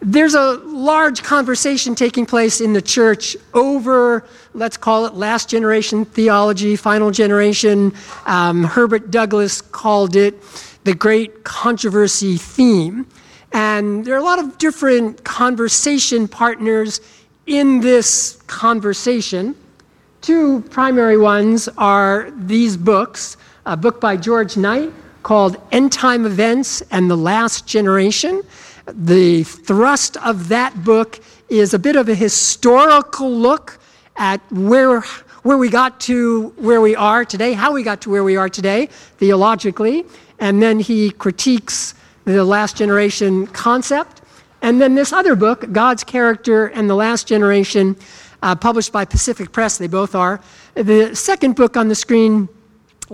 there's a large conversation taking place in the church over, let's call it last generation theology, final generation. Um, Herbert Douglass called it the great controversy theme. And there are a lot of different conversation partners in this conversation. Two primary ones are these books a book by George Knight called End Time Events and the Last Generation. The thrust of that book is a bit of a historical look at where, where we got to where we are today, how we got to where we are today theologically, and then he critiques the last generation concept. And then this other book, God's Character and the Last Generation, uh, published by Pacific Press, they both are. The second book on the screen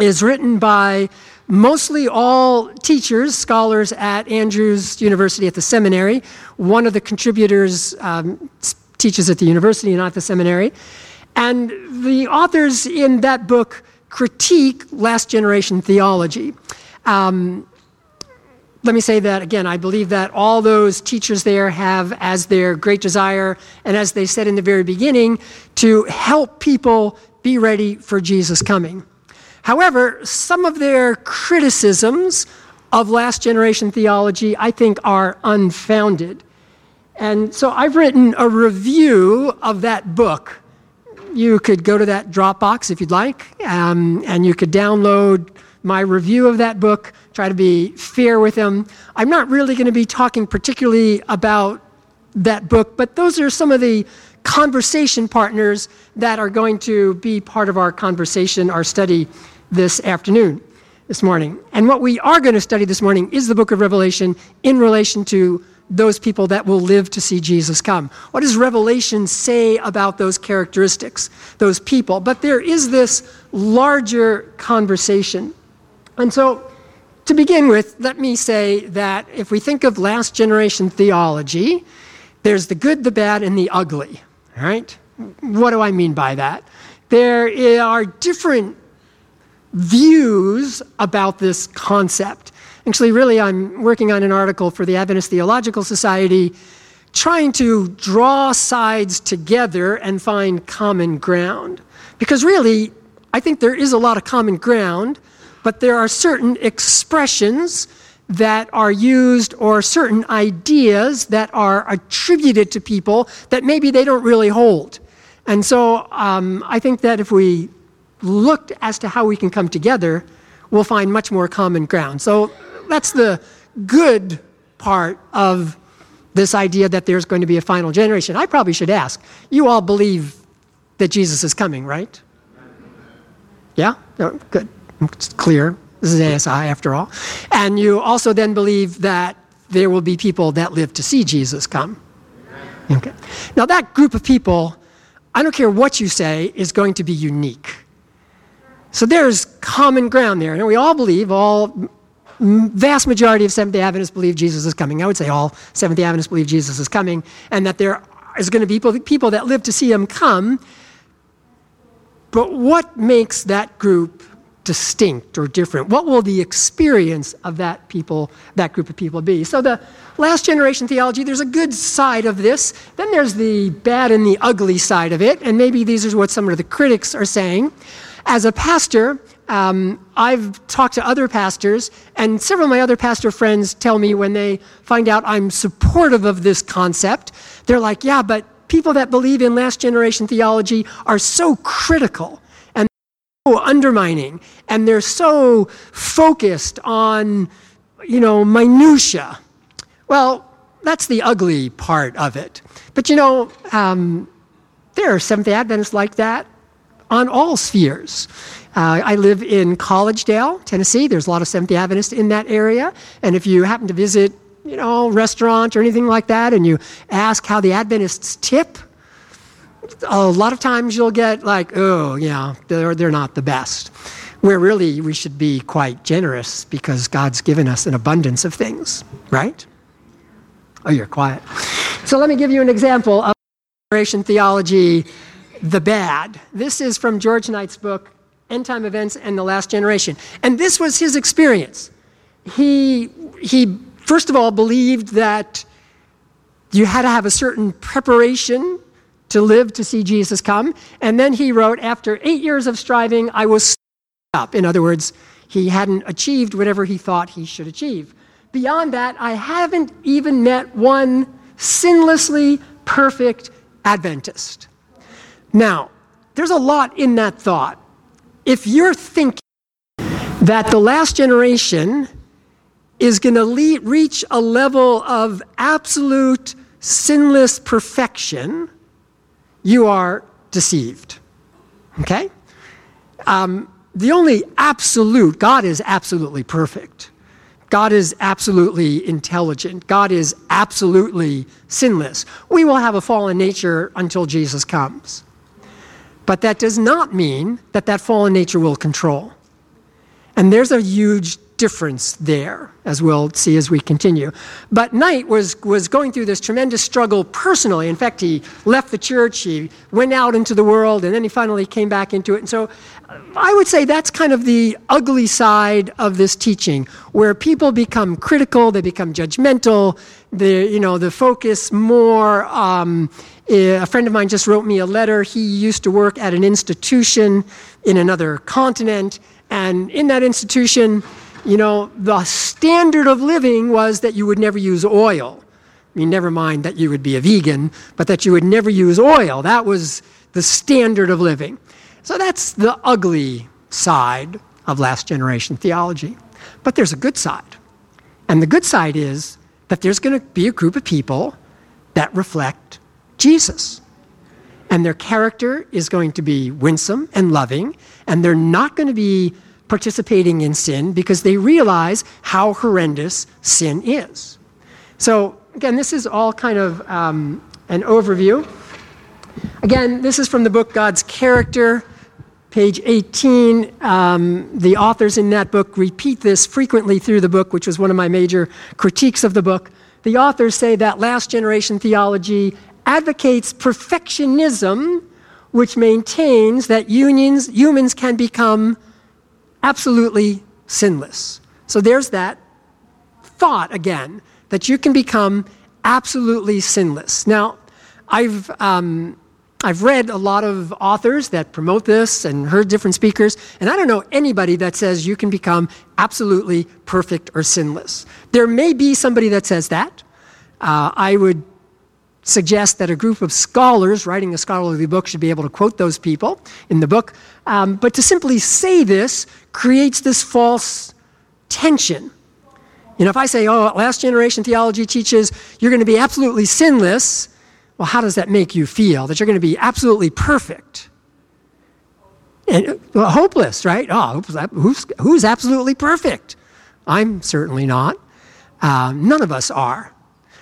is written by mostly all teachers, scholars at Andrews University at the seminary. One of the contributors um, teaches at the university, not the seminary. And the authors in that book critique last generation theology. Um, let me say that again. I believe that all those teachers there have as their great desire, and as they said in the very beginning, to help people be ready for Jesus' coming. However, some of their criticisms of last generation theology, I think, are unfounded. And so I've written a review of that book. You could go to that Dropbox if you'd like, um, and you could download my review of that book, try to be fair with them. I'm not really going to be talking particularly about that book, but those are some of the conversation partners that are going to be part of our conversation, our study this afternoon, this morning. And what we are going to study this morning is the book of Revelation in relation to those people that will live to see Jesus come. What does Revelation say about those characteristics, those people? But there is this larger conversation. And so, to begin with, let me say that if we think of last generation theology, there's the good, the bad, and the ugly. All right? What do I mean by that? There are different views about this concept. Actually, really, I'm working on an article for the Adventist Theological Society trying to draw sides together and find common ground. Because really, I think there is a lot of common ground, but there are certain expressions that are used or certain ideas that are attributed to people that maybe they don't really hold. And so um, I think that if we looked as to how we can come together, we'll find much more common ground. So that's the good part of this idea that there's going to be a final generation. I probably should ask you all believe that Jesus is coming, right? Yeah? No, good. It's clear. This is ASI after all. And you also then believe that there will be people that live to see Jesus come. Okay. Now, that group of people, I don't care what you say, is going to be unique. So there's common ground there. And we all believe, all vast majority of Seventh day Adventists believe Jesus is coming. I would say all Seventh day Adventists believe Jesus is coming, and that there is going to be people that live to see him come. But what makes that group distinct or different? What will the experience of that people, that group of people be? So the last generation theology, there's a good side of this. Then there's the bad and the ugly side of it, and maybe these are what some of the critics are saying. As a pastor, um, I've talked to other pastors, and several of my other pastor friends tell me when they find out I'm supportive of this concept, they're like, yeah, but people that believe in last generation theology are so critical and so undermining, and they're so focused on, you know, minutia. Well, that's the ugly part of it. But you know, um, there are Seventh Adventists like that on all spheres. Uh, I live in Collegedale, Tennessee. There's a lot of Seventh day Adventists in that area. And if you happen to visit, you know, restaurant or anything like that, and you ask how the Adventists tip, a lot of times you'll get like, oh, yeah, they're, they're not the best. Where really we should be quite generous because God's given us an abundance of things, right? Oh, you're quiet. So let me give you an example of theology the bad. This is from George Knight's book, End Time Events and the Last Generation. And this was his experience. He, he first of all, believed that You had to have a certain preparation to live to see Jesus come. And then he wrote, After eight years of striving, I was up. In other words, he hadn't achieved whatever he thought he should achieve. Beyond that, I haven't even met one sinlessly perfect Adventist. Now, there's a lot in that thought. If you're thinking that the last generation is going to reach a level of absolute sinless perfection, you are deceived. Okay? Um, the only absolute, God is absolutely perfect. God is absolutely intelligent. God is absolutely sinless. We will have a fallen nature until Jesus comes. But that does not mean that that fallen nature will control. And there's a huge difference there, as we'll see as we continue. But Knight was, was going through this tremendous struggle personally. In fact, he left the church, he went out into the world, and then he finally came back into it. And so I would say that's kind of the ugly side of this teaching, where people become critical, they become judgmental, the, you know, the focus more. Um, a friend of mine just wrote me a letter. He used to work at an institution in another continent, and in that institution, you know, the standard of living was that you would never use oil. I mean, never mind that you would be a vegan, but that you would never use oil. That was the standard of living. So that's the ugly side of last generation theology. But there's a good side. And the good side is that there's going to be a group of people that reflect Jesus. And their character is going to be winsome and loving, and they're not going to be participating in sin because they realize how horrendous sin is. So, again, this is all kind of um, an overview. Again, this is from the book God's Character, page 18. Um, the authors in that book repeat this frequently through the book, which was one of my major critiques of the book. The authors say that last generation theology advocates perfectionism, which maintains that unions, humans can become absolutely sinless. So there's that thought again that you can become absolutely sinless. Now, I've, um, I've read a lot of authors that promote this and heard different speakers, and I don't know anybody that says you can become absolutely perfect or sinless. There may be somebody that says that. Uh, I would suggest that a group of scholars writing a scholarly book should be able to quote those people in the book. Um, but to simply say this creates this false tension. You know, if I say, oh, last generation theology teaches you're going to be absolutely sinless, well, how does that make you feel? That you're going to be absolutely perfect? And, well, hopeless, right? Oh, who's, who's absolutely perfect? I'm certainly not. Uh, none of us are.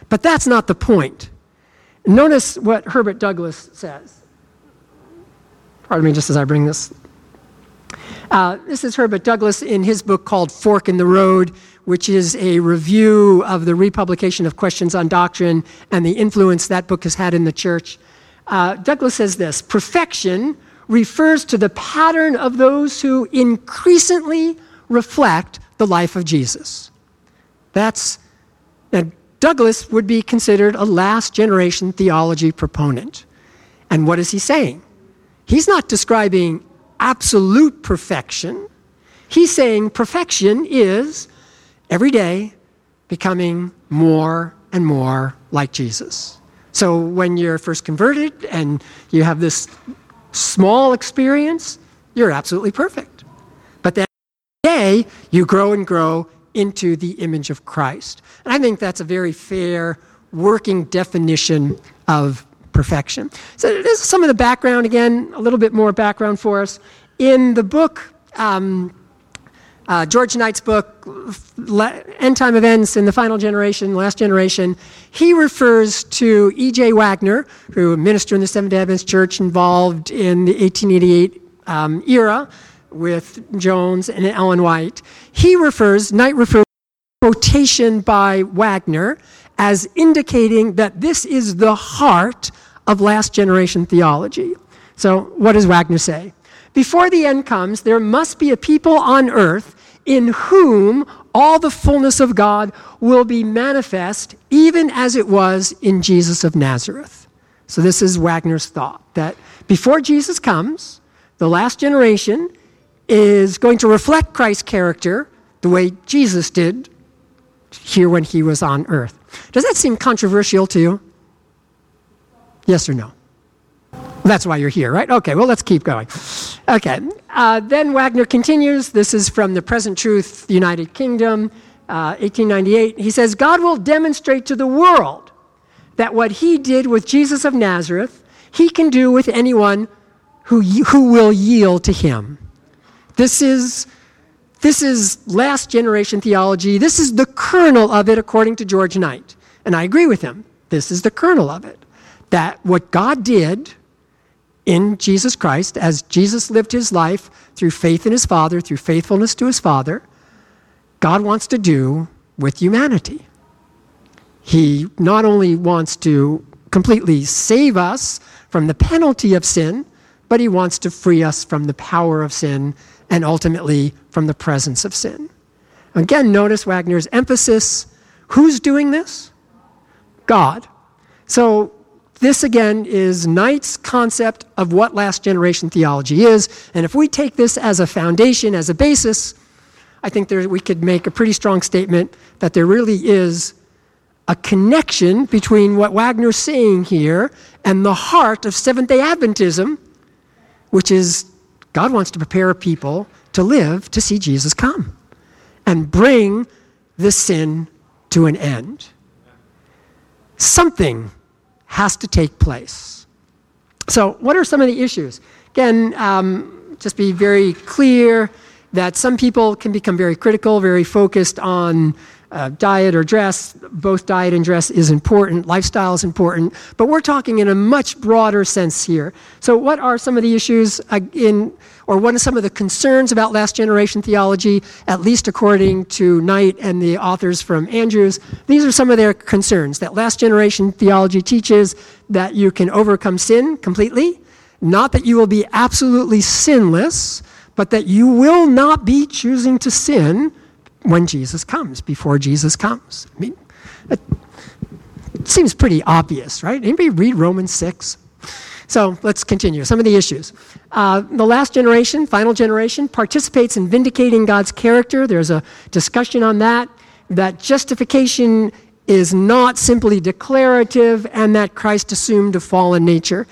But that's not the point. Notice what Herbert Douglass says. Pardon me, just as I bring this. Uh, this is Herbert Douglass in his book called Fork in the Road, which is a review of the republication of questions on doctrine and the influence that book has had in the church. Uh, Douglass says this perfection refers to the pattern of those who increasingly reflect the life of Jesus. That's, now, Douglass would be considered a last generation theology proponent. And what is he saying? He's not describing absolute perfection. He's saying perfection is every day becoming more and more like Jesus. So when you're first converted and you have this small experience, you're absolutely perfect. But then day you grow and grow into the image of Christ. And I think that's a very fair working definition of perfection. So, this is some of the background again, a little bit more background for us. In the book, um, uh, George Knight's book, End Time Events in the Final Generation, Last Generation, he refers to E.J. Waggoner, who a minister in the Seventh day Adventist Church involved in the 1888 um, era with Jones and Ellen White. He refers, Knight refers quotation by Waggoner as indicating that this is the heart of last generation theology. So, what does Waggoner say? Before the end comes, there must be a people on earth in whom all the fullness of God will be manifest, even as it was in Jesus of Nazareth. So, this is Waggoner's thought that before Jesus comes, the last generation is going to reflect Christ's character the way Jesus did here when he was on earth. Does that seem controversial to you? Yes or no? That's why you're here, right? Okay, well, let's keep going. Okay, uh, then Waggoner continues. This is from the Present Truth, United Kingdom, uh, 1898. He says, God will demonstrate to the world that what he did with Jesus of Nazareth, he can do with anyone who, who will yield to him. This is, this is last generation theology. This is the kernel of it, according to George Knight. And I agree with him. This is the kernel of it. That what God did in Jesus Christ, as Jesus lived his life through faith in his Father, through faithfulness to his Father, God wants to do with humanity. He not only wants to completely save us from the penalty of sin, but he wants to free us from the power of sin and ultimately from the presence of sin. Again, notice Waggoner's emphasis. Who's doing this? God. So this, again, is Knight's concept of what last generation theology is. And if we take this as a foundation, as a basis, I think there, we could make a pretty strong statement that there really is a connection between what Waggoner's saying here and the heart of Seventh day Adventism, which is God wants to prepare a people to live to see Jesus come and bring the sin to an end. Something has to take place. So, what are some of the issues? Again, um, just be very clear that some people can become very critical, very focused on uh, diet or dress. Both diet and dress is important, lifestyle is important, but we're talking in a much broader sense here. So, what are some of the issues in, or what are some of the concerns about last generation theology, at least according to Knight and the authors from Andrews? These are some of their concerns that last generation theology teaches that you can overcome sin completely, not that you will be absolutely sinless, but that you will not be choosing to sin when Jesus comes, before Jesus comes. I mean, it seems pretty obvious, right? Anybody read Romans 6? So let's continue. Some of the issues. Uh, the last generation, final generation, participates in vindicating God's character. There's a discussion on that. That justification is not simply declarative, and that Christ assumed a fallen nature.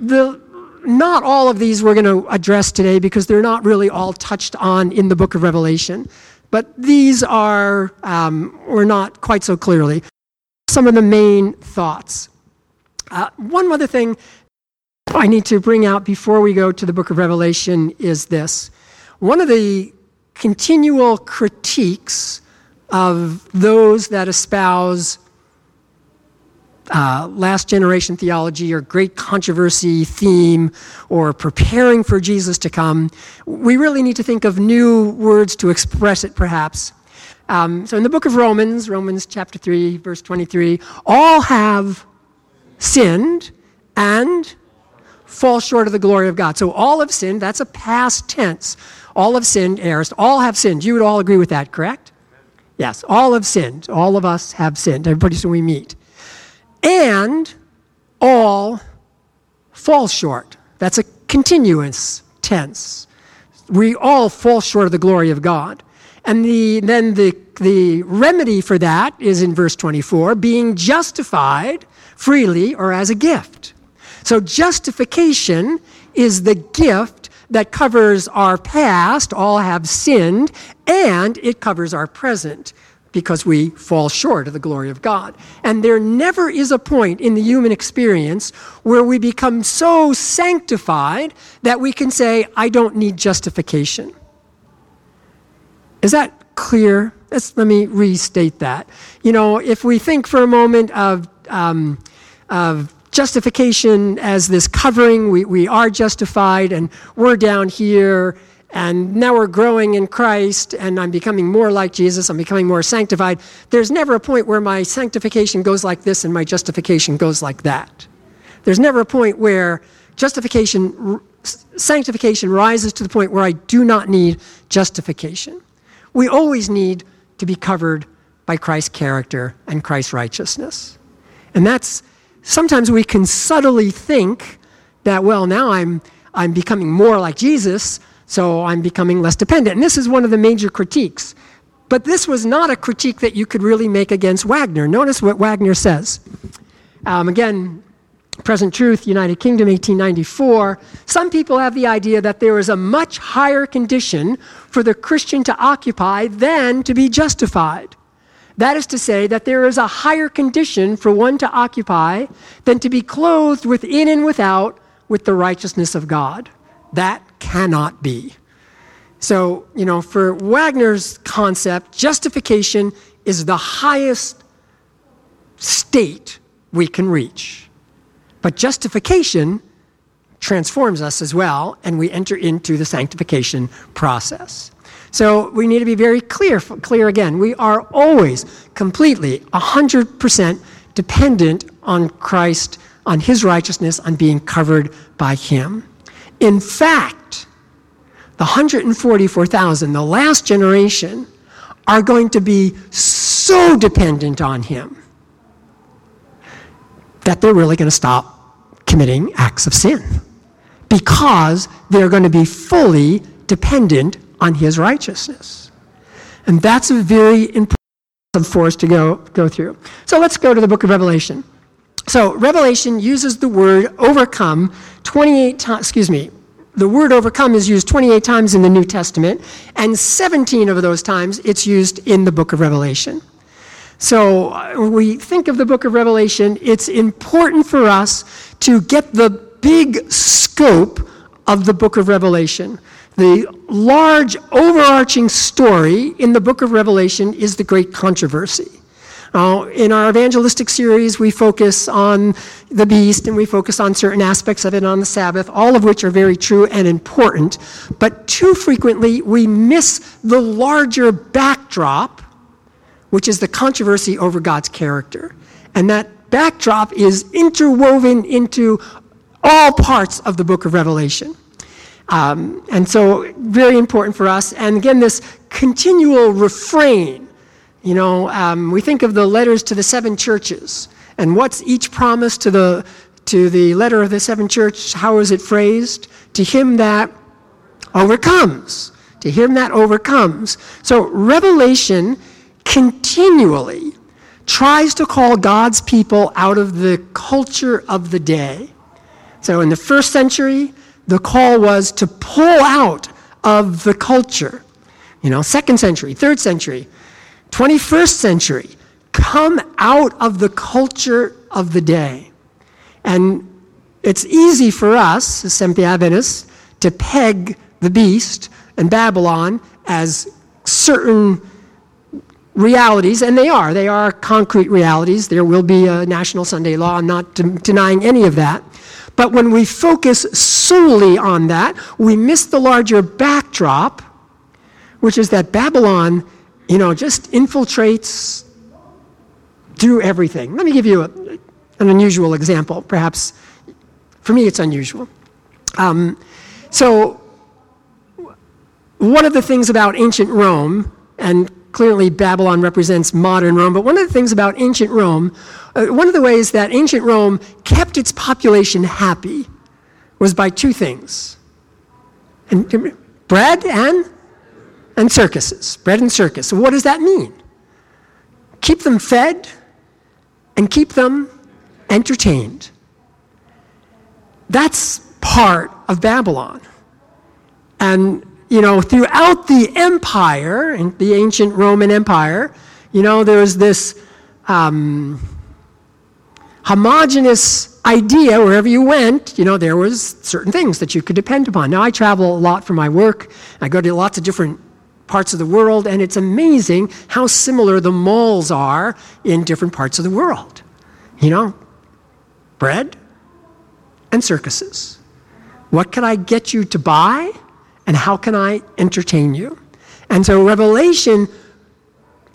The, not all of these we're going to address today because they're not really all touched on in the book of Revelation. But these are, um, or not quite so clearly, some of the main thoughts. Uh, one other thing I need to bring out before we go to the book of Revelation is this. One of the continual critiques of those that espouse uh, last generation theology or great controversy theme or preparing for Jesus to come, we really need to think of new words to express it, perhaps. Um, so in the book of Romans, Romans chapter 3, verse 23, all have sinned and fall short of the glory of God. So all have sinned, that's a past tense. All have sinned, heirs, all have sinned. You would all agree with that, correct? Yes, all have sinned. All of us have sinned. Everybody who we meet and all fall short. That's a continuous tense. We all fall short of the glory of God. And the, then the, the remedy for that is in verse 24 being justified freely or as a gift. So justification is the gift that covers our past, all have sinned, and it covers our present because we fall short of the glory of God. And there never is a point in the human experience where we become so sanctified that we can say, I don't need justification. Is that clear? Let's, let me restate that. You know, if we think for a moment of, um, of justification as this covering, we, we are justified and we're down here and now we're growing in Christ, and I'm becoming more like Jesus, I'm becoming more sanctified. There's never a point where my sanctification goes like this and my justification goes like that. There's never a point where justification, sanctification rises to the point where I do not need justification. We always need to be covered by Christ's character and Christ's righteousness. And that's sometimes we can subtly think that, well, now I'm, I'm becoming more like Jesus, so I'm becoming less dependent. And this is one of the major critiques. But this was not a critique that you could really make against Waggoner. Notice what Waggoner says. Um, again, Present Truth, United Kingdom, 1894. Some people have the idea that there is a much higher condition for the Christian to occupy than to be justified. That is to say, that there is a higher condition for one to occupy than to be clothed within and without with the righteousness of God. That cannot be. So, you know, for Waggoner's concept, justification is the highest state we can reach. But justification transforms us as well, and we enter into the sanctification process. So we need to be very clear, clear again. We are always completely, 100% dependent on Christ, on his righteousness, on being covered by him. In fact, the 144,000, the last generation, are going to be so dependent on him that they're really going to stop committing acts of sin because they're going to be fully dependent on his righteousness. And that's a very important for us to go, go through. So let's go to the book of Revelation. So Revelation uses the word overcome 28 times, excuse me, the word overcome is used 28 times in the New Testament, and 17 of those times it's used in the book of Revelation. So when we think of the book of Revelation, it's important for us to get the big scope of the book of Revelation. The large overarching story in the book of Revelation is the great controversy. Uh, in our evangelistic series, we focus on the beast and we focus on certain aspects of it on the Sabbath, all of which are very true and important. But too frequently, we miss the larger backdrop, which is the controversy over God's character. And that backdrop is interwoven into all parts of the book of Revelation. Um, and so, very important for us. And again, this continual refrain. You know, um, we think of the letters to the seven churches, and what's each promise to the to the letter of the seven church? How is it phrased? To him that overcomes. To him that overcomes. So Revelation continually tries to call God's people out of the culture of the day. So in the first century, the call was to pull out of the culture. You know, second century, third century, 21st century, come out of the culture of the day. And it's easy for us, Seventh to peg the beast and Babylon as certain realities, and they are. They are concrete realities. There will be a national Sunday law. I'm not denying any of that. But when we focus solely on that, we miss the larger backdrop, which is that Babylon, you know, just infiltrates through everything. Let me give you a, an unusual example. Perhaps for me, it's unusual. Um, so, one of the things about ancient Rome, and clearly Babylon represents modern Rome, but one of the things about ancient Rome uh, one of the ways that ancient Rome kept its population happy was by two things and, bread and, and circuses. Bread and circus. What does that mean? Keep them fed and keep them entertained. That's part of Babylon. And, you know, throughout the empire, the ancient Roman Empire, you know, there was this. Um, homogenous idea wherever you went you know there was certain things that you could depend upon now i travel a lot for my work i go to lots of different parts of the world and it's amazing how similar the malls are in different parts of the world. You know bread and circuses. What can i get you to buy and how can i entertain you? And so revelation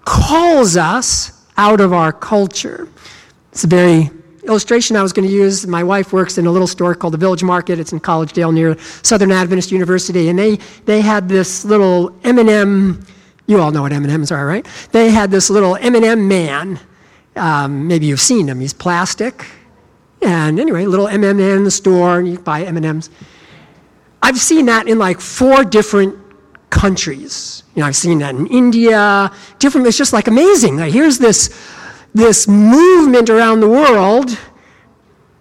calls us out of our culture. It's a very illustration I was going to use. My wife works in a little store called the Village Market. It's in Collegedale near Southern Adventist University, and they they had this little M&M You all know what M&Ms are, right? They had this little M&M man. Um, maybe you've seen him. He's plastic. And anyway, little M&M in the store, and you buy M&Ms. I've seen that in like four different countries. You know, I've seen that in India, different, it's just like amazing. Like, here's this, this movement around the world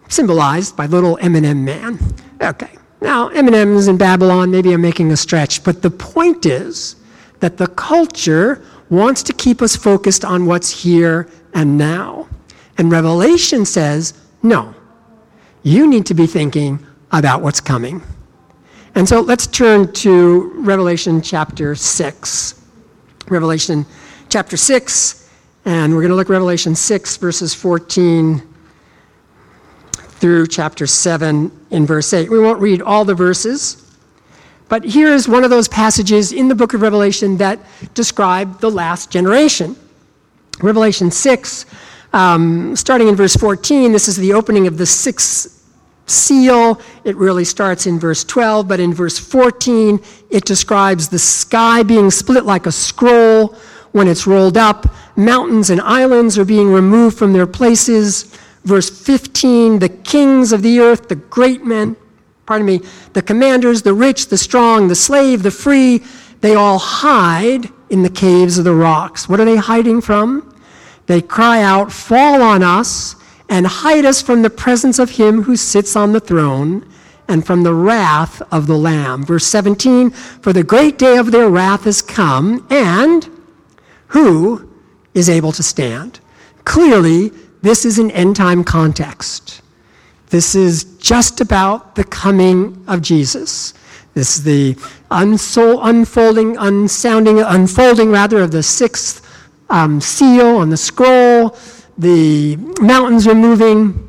symbolized by little M&M man. Okay, now M&Ms in Babylon, maybe I'm making a stretch, but the point is that the culture wants to keep us focused on what's here and now. And Revelation says, no, you need to be thinking about what's coming. And so let's turn to Revelation chapter 6. Revelation chapter 6, and we're going to look Revelation 6, verses 14 through chapter 7 in verse 8. We won't read all the verses, but here is one of those passages in the book of Revelation that describe the last generation. Revelation 6, um, starting in verse 14, this is the opening of the sixth seal. It really starts in verse 12, but in verse 14, it describes the sky being split like a scroll when it's rolled up. Mountains and islands are being removed from their places. Verse 15, the kings of the earth, the great men, pardon me, the commanders, the rich, the strong, the slave, the free, they all hide in the caves of the rocks. What are they hiding from? They cry out, Fall on us and hide us from the presence of him who sits on the throne and from the wrath of the Lamb. Verse 17 For the great day of their wrath has come, and who is able to stand? Clearly, this is an end time context. This is just about the coming of Jesus. This is the unfolding, unsounding, unfolding rather of the sixth um, seal on the scroll the mountains are moving.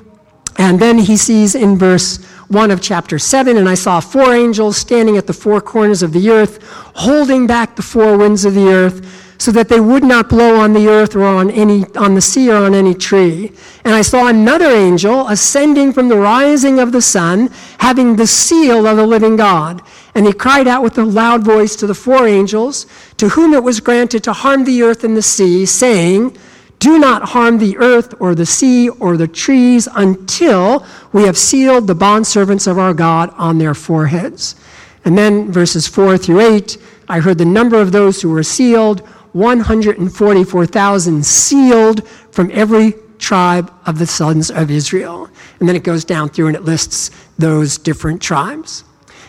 And then he sees in verse 1 of chapter 7 and I saw four angels standing at the four corners of the earth, holding back the four winds of the earth so that they would not blow on the earth or on any on the sea or on any tree. And i saw another angel ascending from the rising of the sun having the seal of the living god. And he cried out with a loud voice to the four angels to whom it was granted to harm the earth and the sea saying do not harm the earth or the sea or the trees until we have sealed the bondservants of our God on their foreheads. And then verses 4 through 8, I heard the number of those who were sealed 144,000 sealed from every tribe of the sons of Israel. And then it goes down through and it lists those different tribes.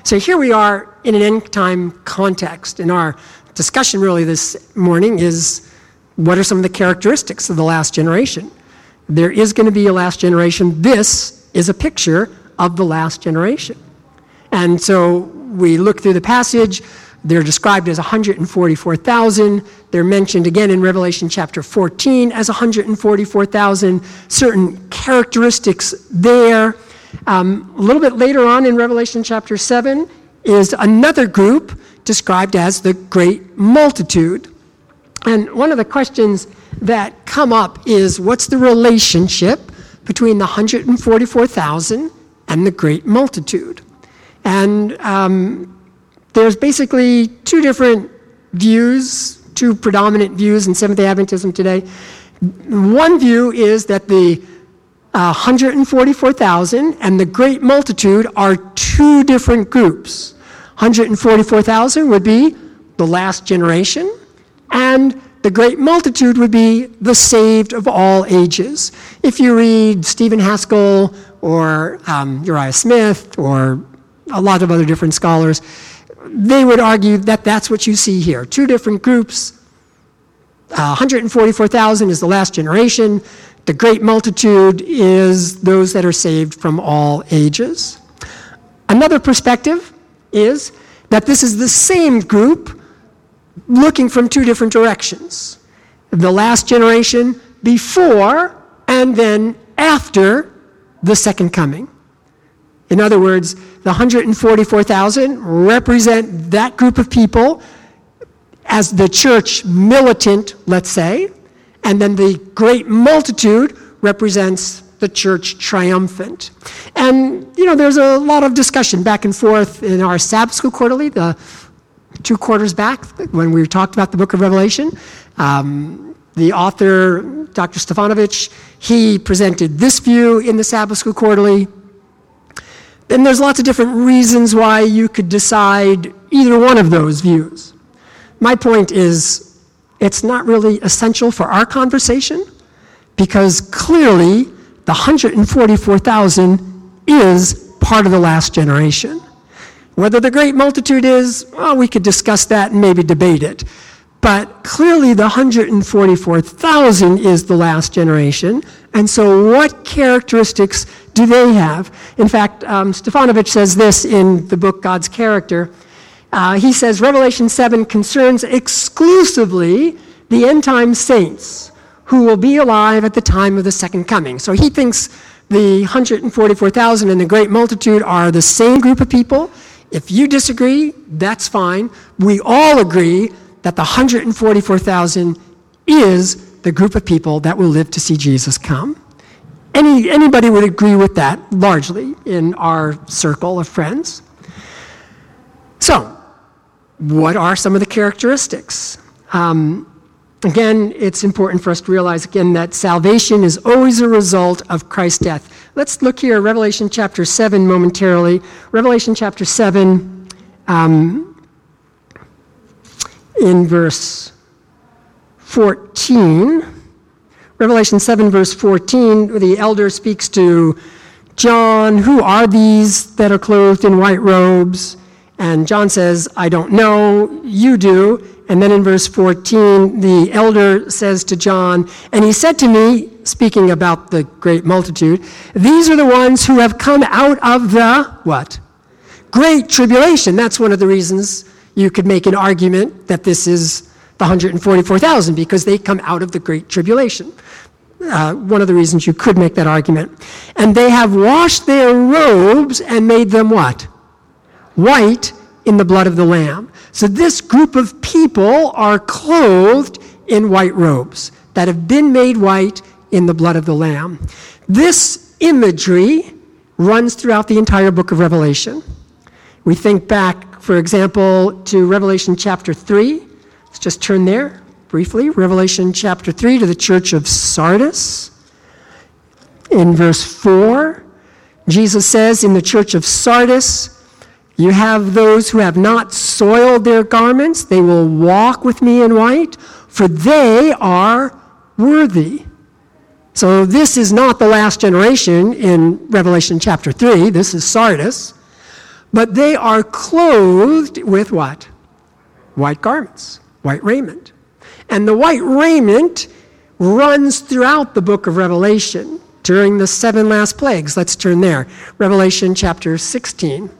So here we are in an end time context. And our discussion really this morning is what are some of the characteristics of the last generation? There is going to be a last generation. This is a picture of the last generation. And so we look through the passage. They're described as 144,000. They're mentioned again in Revelation chapter 14 as 144,000. Certain characteristics there. Um, a little bit later on in Revelation chapter 7 is another group described as the great multitude. And one of the questions that come up is what's the relationship between the 144,000 and the great multitude? And um, there's basically two different views, two predominant views in Seventh day Adventism today. One view is that the uh, 144,000 and the great multitude are two different groups. 144,000 would be the last generation, and the great multitude would be the saved of all ages. If you read Stephen Haskell or um, Uriah Smith or a lot of other different scholars, they would argue that that's what you see here. Two different groups. Uh, 144,000 is the last generation. The great multitude is those that are saved from all ages. Another perspective is that this is the same group looking from two different directions the last generation before and then after the second coming. In other words, the 144,000 represent that group of people as the church militant, let's say, and then the great multitude represents the church triumphant. And, you know, there's a lot of discussion back and forth in our Sabbath School Quarterly, the two quarters back when we talked about the book of Revelation. Um, the author, Dr. Stefanovic, he presented this view in the Sabbath School Quarterly. And there's lots of different reasons why you could decide either one of those views. My point is, it's not really essential for our conversation because clearly the 144,000 is part of the last generation. Whether the great multitude is, well, we could discuss that and maybe debate it. But clearly, the 144,000 is the last generation. And so, what characteristics do they have? In fact, um, Stefanovic says this in the book God's Character. Uh, he says Revelation 7 concerns exclusively the end time saints who will be alive at the time of the second coming. So he thinks the 144,000 and the great multitude are the same group of people. If you disagree, that's fine. We all agree that the 144,000 is the group of people that will live to see Jesus come. Any, anybody would agree with that largely in our circle of friends. So, what are some of the characteristics? Um, again, it's important for us to realize again that salvation is always a result of Christ's death. Let's look here, Revelation chapter 7 momentarily. Revelation chapter 7, um, in verse 14. Revelation 7, verse 14, the elder speaks to John, Who are these that are clothed in white robes? And John says, I don't know, you do. And then in verse 14, the elder says to John, And he said to me, speaking about the great multitude, These are the ones who have come out of the what? Great tribulation. That's one of the reasons you could make an argument that this is the 144,000, because they come out of the great tribulation. Uh, one of the reasons you could make that argument. And they have washed their robes and made them what? White in the blood of the Lamb. So this group of people are clothed in white robes that have been made white in the blood of the Lamb. This imagery runs throughout the entire book of Revelation. We think back, for example, to Revelation chapter 3. Let's just turn there briefly. Revelation chapter 3 to the church of Sardis. In verse 4, Jesus says, In the church of Sardis, you have those who have not soiled their garments, they will walk with me in white, for they are worthy. So, this is not the last generation in Revelation chapter 3. This is Sardis. But they are clothed with what? White garments, white raiment. And the white raiment runs throughout the book of Revelation during the seven last plagues. Let's turn there. Revelation chapter 16.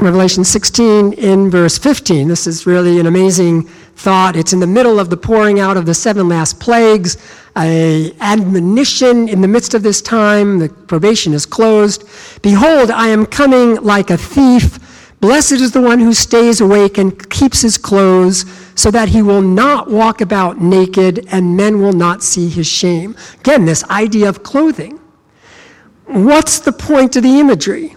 Revelation 16 in verse 15. This is really an amazing thought. It's in the middle of the pouring out of the seven last plagues, a admonition in the midst of this time. The probation is closed. Behold, I am coming like a thief. Blessed is the one who stays awake and keeps his clothes, so that he will not walk about naked and men will not see his shame. Again, this idea of clothing. What's the point of the imagery?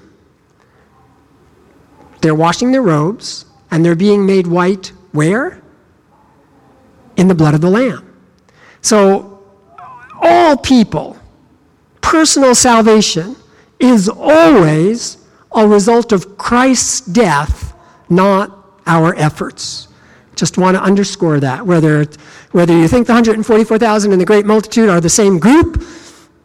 They're washing their robes and they're being made white where? In the blood of the Lamb. So, all people, personal salvation is always a result of Christ's death, not our efforts. Just want to underscore that. Whether, whether you think the 144,000 and the great multitude are the same group,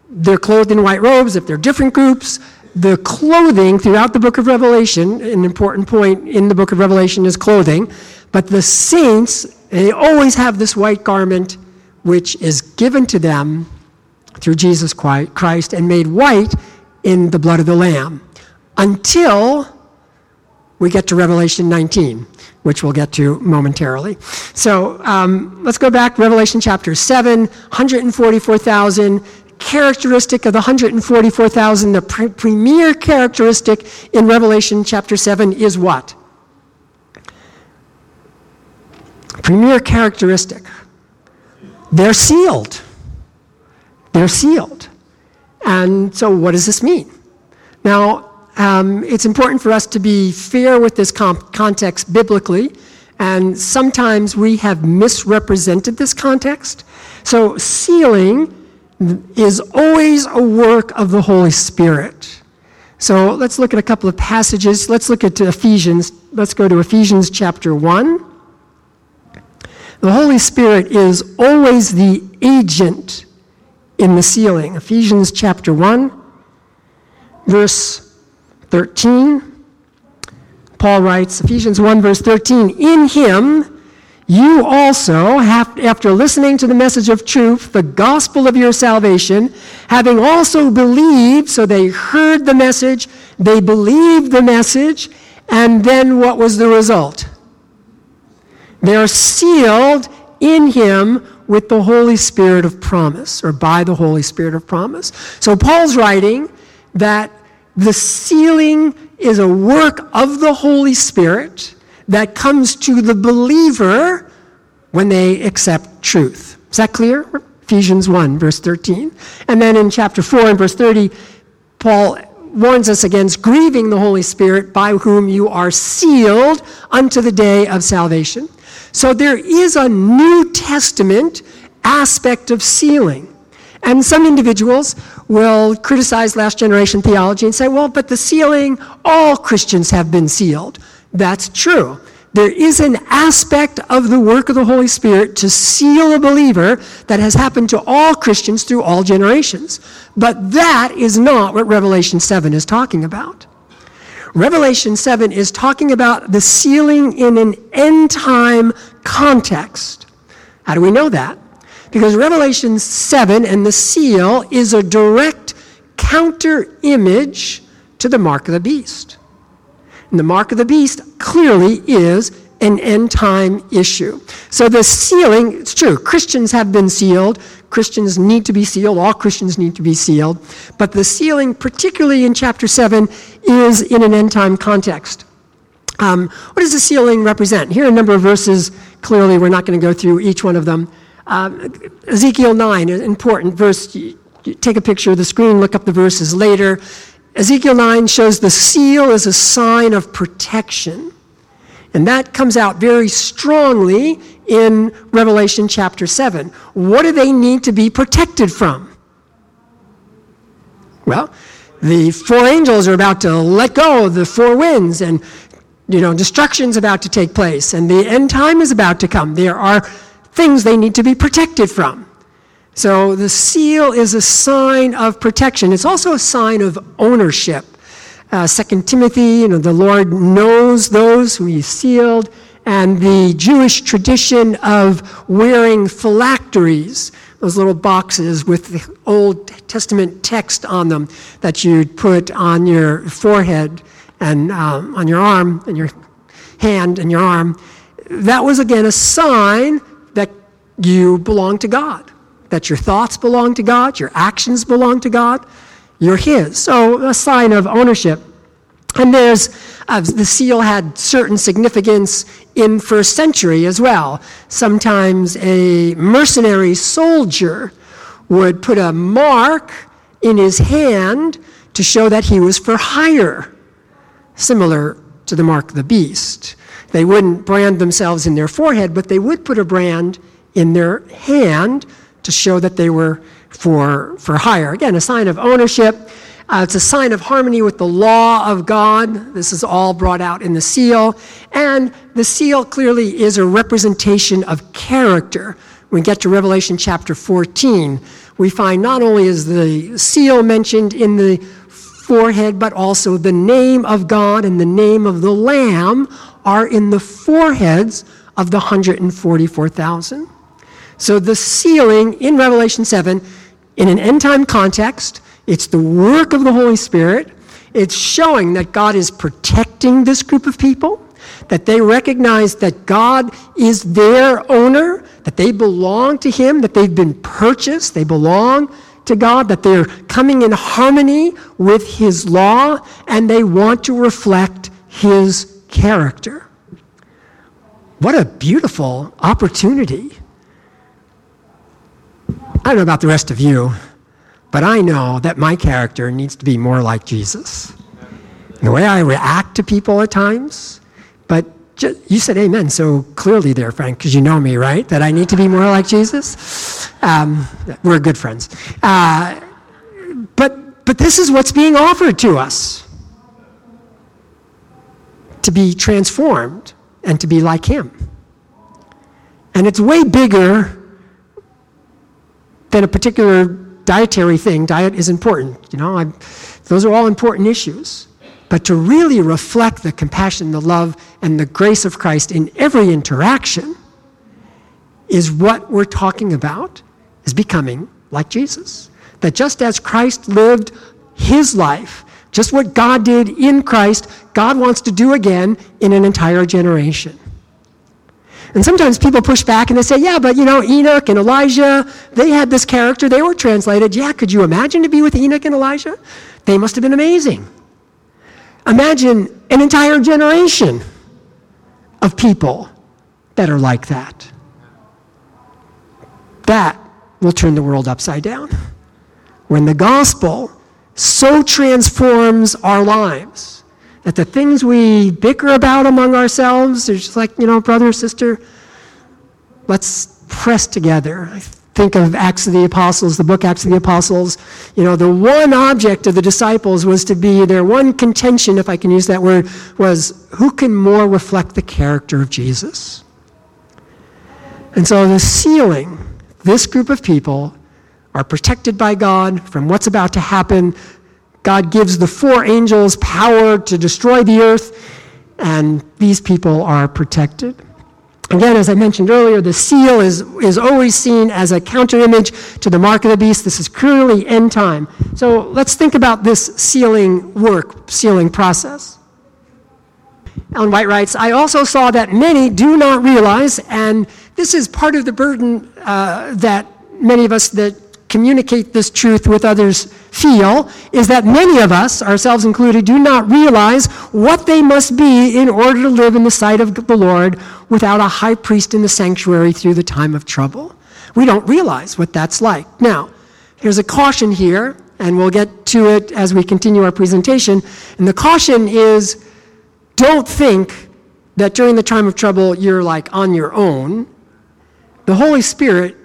they're clothed in white robes. If they're different groups, the clothing throughout the book of Revelation, an important point in the book of Revelation is clothing, but the saints, they always have this white garment which is given to them through Jesus Christ and made white in the blood of the Lamb until we get to Revelation 19, which we'll get to momentarily. So um, let's go back, Revelation chapter 7, 144,000 characteristic of the 144,000, the pre- premier characteristic in Revelation chapter 7 is what? Premier characteristic. They're sealed. They're sealed. And so, what does this mean? Now, um, it's important for us to be fair with this comp- context biblically And sometimes we have misrepresented this context. So, sealing is always a work of the Holy Spirit. So, let's look at a couple of passages. Let's look at Ephesians. Let's go to Ephesians chapter 1. The Holy Spirit is always the agent in the sealing. Ephesians chapter 1, verse 13. Paul writes, Ephesians 1, verse 13, In him you also, have, after listening to the message of truth, the gospel of your salvation, having also believed, so they heard the message, they believed the message, and then what was the result? They're sealed in him with the Holy Spirit of promise, or by the Holy Spirit of promise. So Paul's writing that the sealing is a work of the Holy Spirit that comes to the believer when they accept truth. Is that clear? Ephesians 1, verse 13. And then in chapter 4 and verse 30, Paul warns us against grieving the Holy Spirit by whom you are sealed unto the day of salvation. So there is a New Testament aspect of sealing. And some individuals will criticize last generation theology and say, well, but the sealing, all Christians have been sealed. That's true. There is an aspect of the work of the Holy Spirit to seal a believer that has happened to all Christians through all generations. But that is not what Revelation 7 is talking about. Revelation 7 is talking about the sealing in an end time context. How do we know that? Because Revelation 7 and the seal is a direct counter image to the mark of the beast. And the mark of the beast clearly is an end time issue. So the sealing, it's true, Christians have been sealed. Christians need to be sealed. All Christians need to be sealed. But the sealing, particularly in chapter 7, is in an end time context. Um, what does the sealing represent? Here are a number of verses. Clearly, we're not going to go through each one of them. Um, Ezekiel 9, an important verse. You take a picture of the screen, look up the verses later. Ezekiel 9 shows the seal as a sign of protection. And that comes out very strongly in Revelation chapter 7. What do they need to be protected from? Well, the four angels are about to let go of the four winds, and you know, destruction's about to take place, and the end time is about to come. There are things they need to be protected from. So the seal is a sign of protection. It's also a sign of ownership. Uh, Second Timothy, you know, the Lord knows those who He sealed, and the Jewish tradition of wearing phylacteries, those little boxes with the Old Testament text on them that you'd put on your forehead and um, on your arm and your hand and your arm. That was again a sign that you belong to God, that your thoughts belong to God, your actions belong to God, you're His. So, a sign of ownership. And there's uh, the seal had certain significance in first century as well. Sometimes a mercenary soldier would put a mark in his hand to show that he was for hire, similar to the mark of the beast. They wouldn't brand themselves in their forehead, but they would put a brand in their hand to show that they were for, for hire. Again, a sign of ownership. Uh, it's a sign of harmony with the law of God. This is all brought out in the seal. And the seal clearly is a representation of character. When we get to Revelation chapter 14, we find not only is the seal mentioned in the forehead, but also the name of God and the name of the Lamb are in the foreheads of the 144,000. So the sealing in Revelation 7, in an end time context, it's the work of the Holy Spirit. It's showing that God is protecting this group of people, that they recognize that God is their owner, that they belong to Him, that they've been purchased, they belong to God, that they're coming in harmony with His law, and they want to reflect His character. What a beautiful opportunity I don't know about the rest of you, but I know that my character needs to be more like Jesus. The way I react to people at times, but you said amen so clearly there, Frank, because you know me, right? That I need to be more like Jesus. Um, we're good friends. Uh, but, but this is what's being offered to us to be transformed and to be like Him. And it's way bigger than a particular dietary thing. Diet is important, you know, I'm, those are all important issues. But to really reflect the compassion, the love, and the grace of Christ in every interaction is what we're talking about, is becoming like Jesus. That just as Christ lived his life, just what God did in Christ, God wants to do again in an entire generation. And sometimes people push back and they say, yeah, but you know, Enoch and Elijah, they had this character, they were translated. Yeah, could you imagine to be with Enoch and Elijah? They must have been amazing. Imagine an entire generation of people that are like that. That will turn the world upside down. When the gospel so transforms our lives that the things we bicker about among ourselves are just like, you know, brother, sister, let's press together I think of Acts of the Apostles, the book Acts of the Apostles, you know, the one object of the disciples was to be, their one contention, if I can use that word, was who can more reflect the character of Jesus? And so the sealing, this group of people are protected by God from what's about to happen. God gives the four angels power to destroy the earth, and these people are protected. Again, as I mentioned earlier, the seal is, is always seen as a counter image to the mark of the beast. This is clearly end time. So let's think about this sealing work, sealing process. Ellen White writes I also saw that many do not realize, and this is part of the burden uh, that many of us that communicate this truth with others feel is that many of us, ourselves included, do not realize what they must be in order to live in the sight of the Lord without a high priest in the sanctuary through the time of trouble. We don't realize what that's like. Now, here's a caution here, and we'll get to it as we continue our presentation. And the caution is don't think that during the time of trouble you're like on your own. The Holy Spirit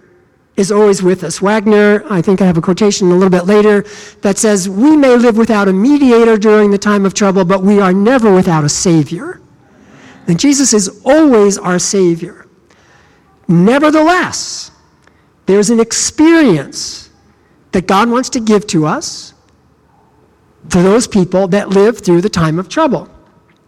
is always with us. Waggoner, I think I have a quotation a little bit later, that says, We may live without a mediator during the time of trouble, but we are never without a Savior. And Jesus is always our Savior. Nevertheless, there's an experience that God wants to give to us to those people that live through the time of trouble.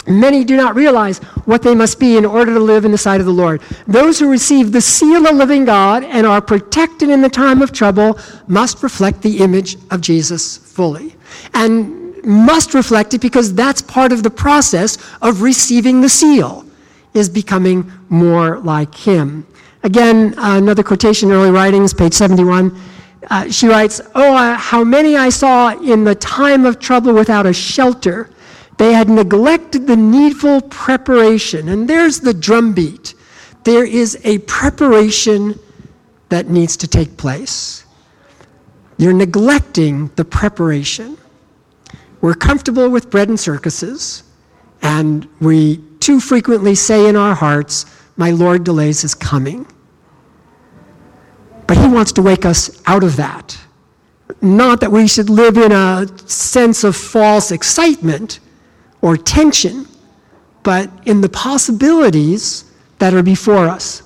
Many do not realize what they must be in order to live in the sight of the Lord. Those who receive the seal of living God and are protected in the time of trouble must reflect the image of Jesus fully. And must reflect it because that's part of the process of receiving the seal, is becoming more like Him. Again, uh, another quotation in early writings, page 71. Uh, she writes, Oh, uh, how many I saw in the time of trouble without a shelter they had neglected the needful preparation. And there's the drumbeat. There is a preparation that needs to take place. You're neglecting the preparation. We're comfortable with bread and circuses, and we too frequently say in our hearts, My Lord delays his coming. But he wants to wake us out of that. Not that we should live in a sense of false excitement, or tension, but in the possibilities that are before us.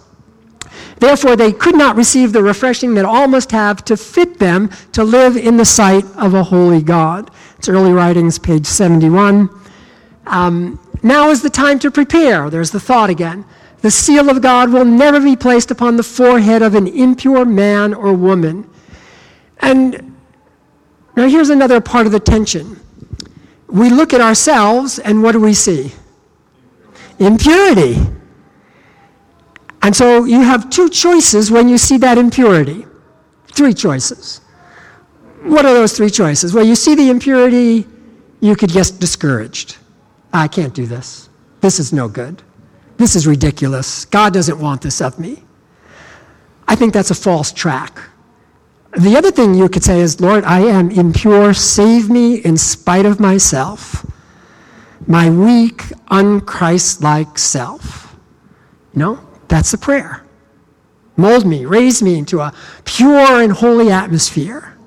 Therefore, they could not receive the refreshing that all must have to fit them to live in the sight of a holy God. It's early writings, page 71. Um, now is the time to prepare. There's the thought again. The seal of God will never be placed upon the forehead of an impure man or woman. And now here's another part of the tension we look at ourselves and what do we see? Impurity. And so you have two choices when you see that impurity. Three choices. What are those three choices? Well, you see the impurity, you could get discouraged. I can't do this. This is no good. This is ridiculous. God doesn't want this of me. I think that's a false track. The other thing you could say is, Lord, I am impure. Save me in spite of myself. my weak, unchristlike self. Know, that's the prayer. Mold me, raise me into a pure and holy atmosphere.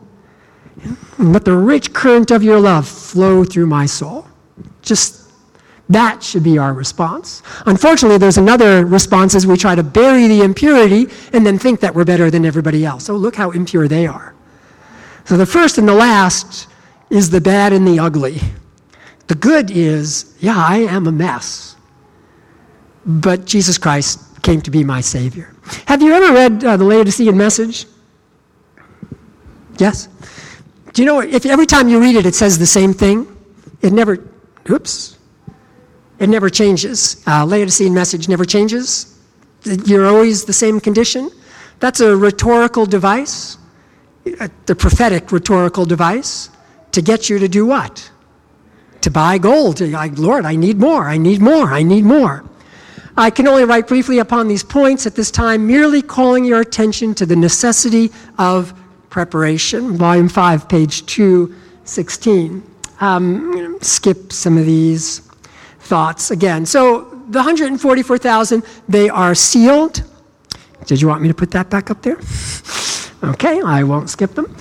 And let the rich current of your love flow through my soul. Just that should be our response. Unfortunately, there's another response as we try to bury the impurity and then think that we're better than everybody else. Oh, look how impure they are. So the first and the last is the bad and the ugly. The good is, yeah, I am a mess. But Jesus Christ came to be my Savior. Have you ever read uh, the Laodicean message? Yes? Do you know if every time you read it, it says the same thing? It never, oops, it never changes. Uh, Laodicean message never changes. You're always the same condition. That's a rhetorical device, uh, the prophetic rhetorical device, to get you to do what? To buy gold. Lord, I need more, I need more, I need more. I can only write briefly upon these points at this time, merely calling your attention to the necessity of preparation. Volume 5, page 216. Um, skip some of these thoughts again. So the 144,000, they are sealed. Did you want me to put that back up there? Okay, I won't skip them.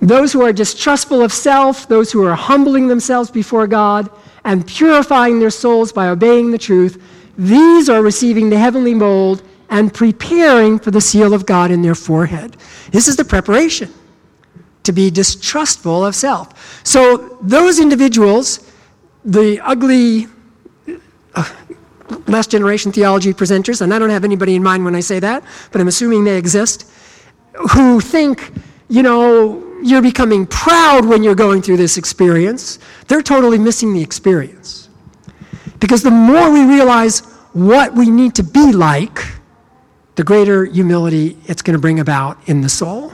Those who are distrustful of self, those who are humbling themselves before God and purifying their souls by obeying the truth, these are receiving the heavenly mold and preparing for the seal of God in their forehead. This is the preparation to be distrustful of self. So, those individuals, the ugly last generation theology presenters, and I don't have anybody in mind when I say that, but I'm assuming they exist, who think, you know, you're becoming proud when you're going through this experience, they're totally missing the experience. Because the more we realize what we need to be like, the greater humility it's going to bring about in the soul.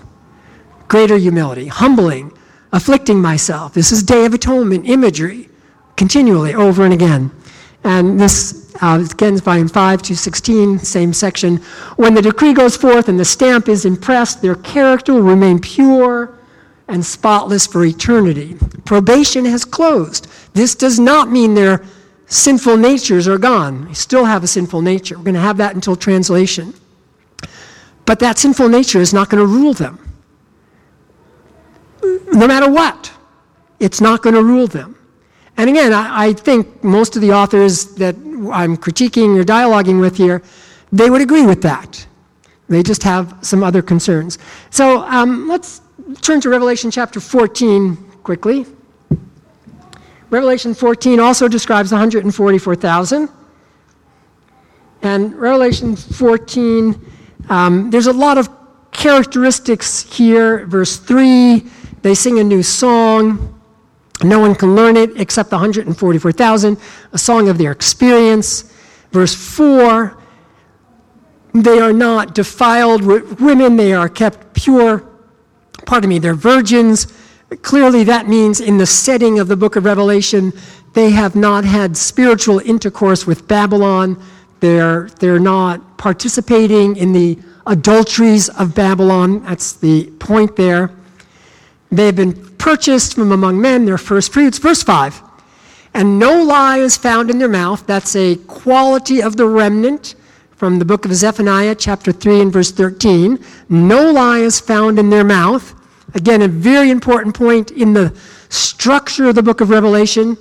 Greater humility, humbling, afflicting myself. This is Day of Atonement imagery, continually, over and again. And this, uh, again, volume 5 to 16, same section. When the decree goes forth and the stamp is impressed, their character will remain pure and spotless for eternity. Probation has closed. This does not mean their sinful natures are gone. They still have a sinful nature. We're going to have that until translation. But that sinful nature is not going to rule them. No matter what, it's not going to rule them. And again, I, I, think most of the authors that I'm critiquing or dialoguing with here, they would agree with that. They just have some other concerns. So um, let's turn to Revelation chapter 14 quickly. Revelation 14 also describes 144,000. And Revelation 14, um, there's a lot of characteristics here. Verse 3, they sing a new song. No one can learn it except the 144,000, a song of their experience. Verse 4 they are not defiled with women, they are kept pure. Pardon me, they're virgins. Clearly, that means in the setting of the book of Revelation, they have not had spiritual intercourse with Babylon. They're, they're not participating in the adulteries of Babylon. That's the point there. They've been purchased from among men, their first fruits. Verse 5 And no lie is found in their mouth. That's a quality of the remnant from the book of Zephaniah, chapter 3 and verse 13. No lie is found in their mouth. Again, a very important point in the structure of the book of Revelation.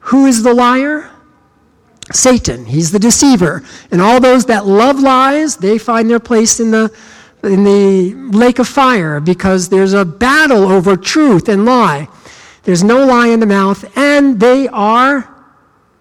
Who is the liar? Satan. He's the deceiver. And all those that love lies, they find their place in the in the lake of fire because there's a battle over truth and lie. There's no lie in the mouth, and they are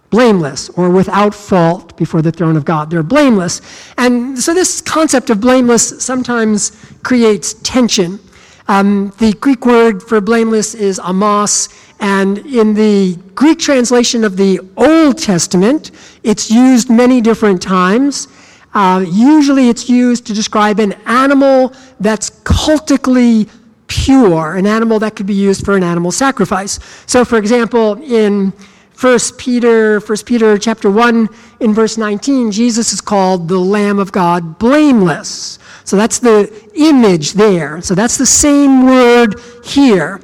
blameless or without fault before the throne of God. They're blameless. And so, this concept of blameless sometimes creates tension. Um, the Greek word for blameless is amos, and in the Greek translation of the Old Testament, it's used many different times. Uh, usually it's used to describe an animal that's cultically pure, an animal that could be used for an animal sacrifice. So, for example, in 1 Peter, 1 Peter chapter 1, in verse 19, Jesus is called the Lamb of God, blameless. So that's the image there. So that's the same word here.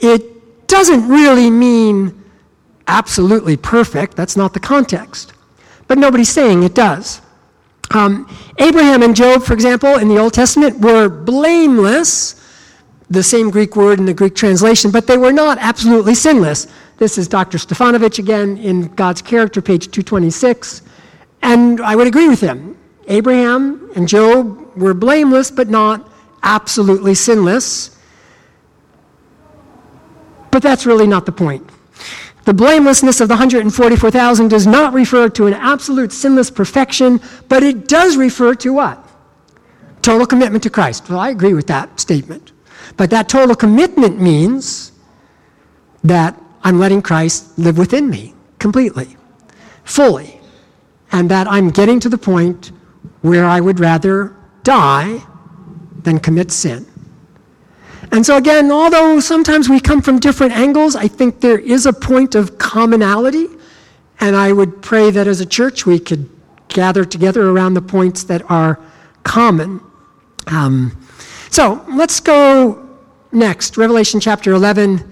It doesn't really mean absolutely perfect. That's not the context. But nobody's saying it does. Um, Abraham and Job, for example, in the Old Testament, were blameless, the same Greek word in the Greek translation, but they were not absolutely sinless. This is Dr. Stefanovic again in God's Character, page 226. And I would agree with him. Abraham and Job were blameless, but not absolutely sinless. But that's really not the point. The blamelessness of the 144,000 does not refer to an absolute sinless perfection, but it does refer to what? Total commitment to Christ. Well, I agree with that statement. But that total commitment means that I'm letting Christ live within me completely, fully, and that I'm getting to the point where I would rather die than commit sin. And so, again, although sometimes we come from different angles, I think there is a point of commonality. And I would pray that as a church we could gather together around the points that are common. Um, so let's go next. Revelation chapter 11,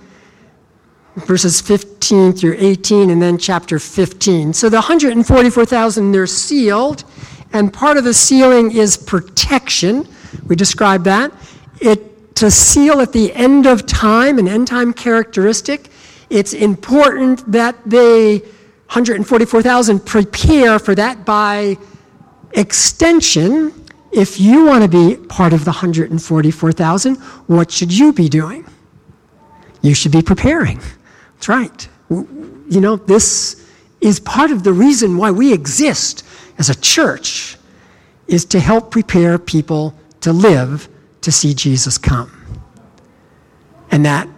verses 15 through 18, and then chapter 15. So the 144,000, they're sealed. And part of the sealing is protection. We describe that. It to seal at the end of time, an end time characteristic, it's important that they, 144,000, prepare for that by extension. If you want to be part of the 144,000, what should you be doing? You should be preparing. That's right. You know, this is part of the reason why we exist as a church is to help prepare people to live to see Jesus come. And that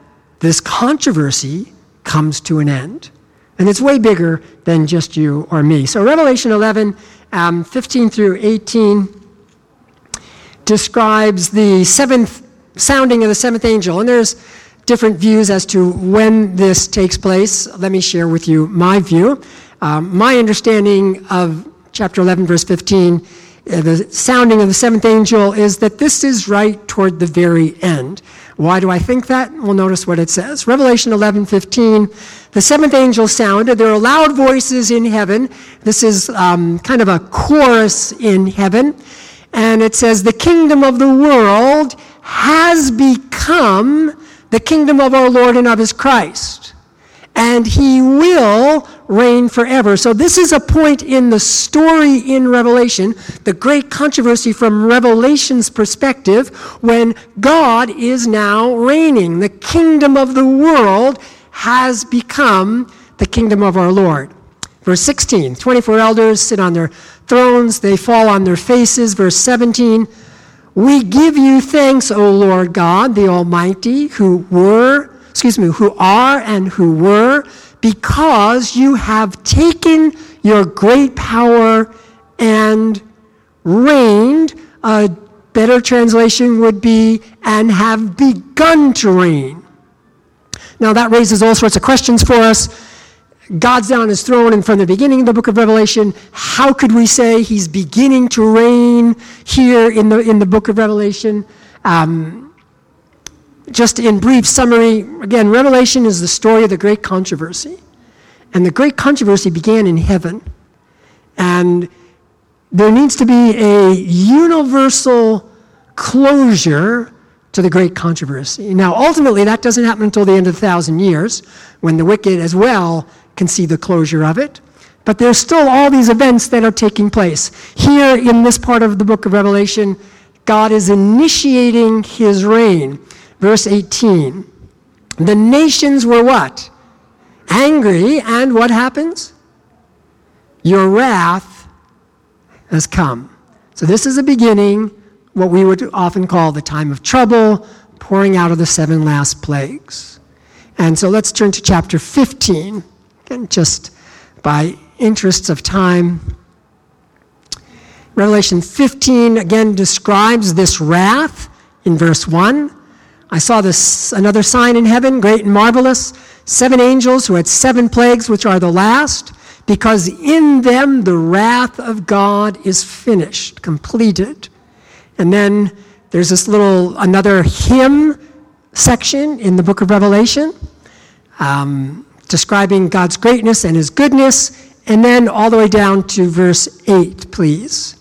this controversy comes to an end. And it's way bigger than just you or me. So, Revelation 11, um, 15 through 18 describes the seventh sounding of the seventh angel. And there's different views as to when this takes place. Let me share with you my view. Um, my understanding of chapter 11, verse 15 uh, the sounding of the seventh angel is that this is right toward the very end. Why do I think that? Well, notice what it says. Revelation 11, 15. The seventh angel sounded. There are loud voices in heaven. This is um, kind of a chorus in heaven. And it says, The kingdom of the world has become the kingdom of our Lord and of his Christ and he will reign forever. So, this is a point in the story in Revelation, the great controversy from Revelation's perspective, when God is now reigning. The kingdom of the world has become the kingdom of our Lord. Verse 16 24 elders sit on their thrones, they fall on their faces. Verse 17 We give you thanks, O Lord God, the Almighty, who were excuse me, who are and who were, because you have taken your great power and reigned. A better translation would be, and have begun to reign. Now, that raises all sorts of questions for us. God's on his throne, and from the beginning of the book of Revelation, how could we say he's beginning to reign here in the, in the book of Revelation? Um, just in brief summary, again, Revelation is the story of the great controversy. And the great controversy began in heaven. And there needs to be a universal closure to the great controversy. Now, ultimately, that doesn't happen until the end of the thousand years, when the wicked as well can see the closure of it. But there's still all these events that are taking place. Here in this part of the book of Revelation, God is initiating his reign. Verse 18. The nations were what? Angry, and what happens? Your wrath has come. So, this is a beginning, what we would often call the time of trouble, pouring out of the seven last plagues. And so, let's turn to chapter 15, again, just by interests of time. Revelation 15 again describes this wrath in verse 1. I saw this another sign in heaven, great and marvelous, seven angels who had seven plagues, which are the last, because in them the wrath of God is finished, completed. And then there's this little another hymn section in the book of Revelation. Um, describing God's greatness and his goodness. And then all the way down to verse 8, please.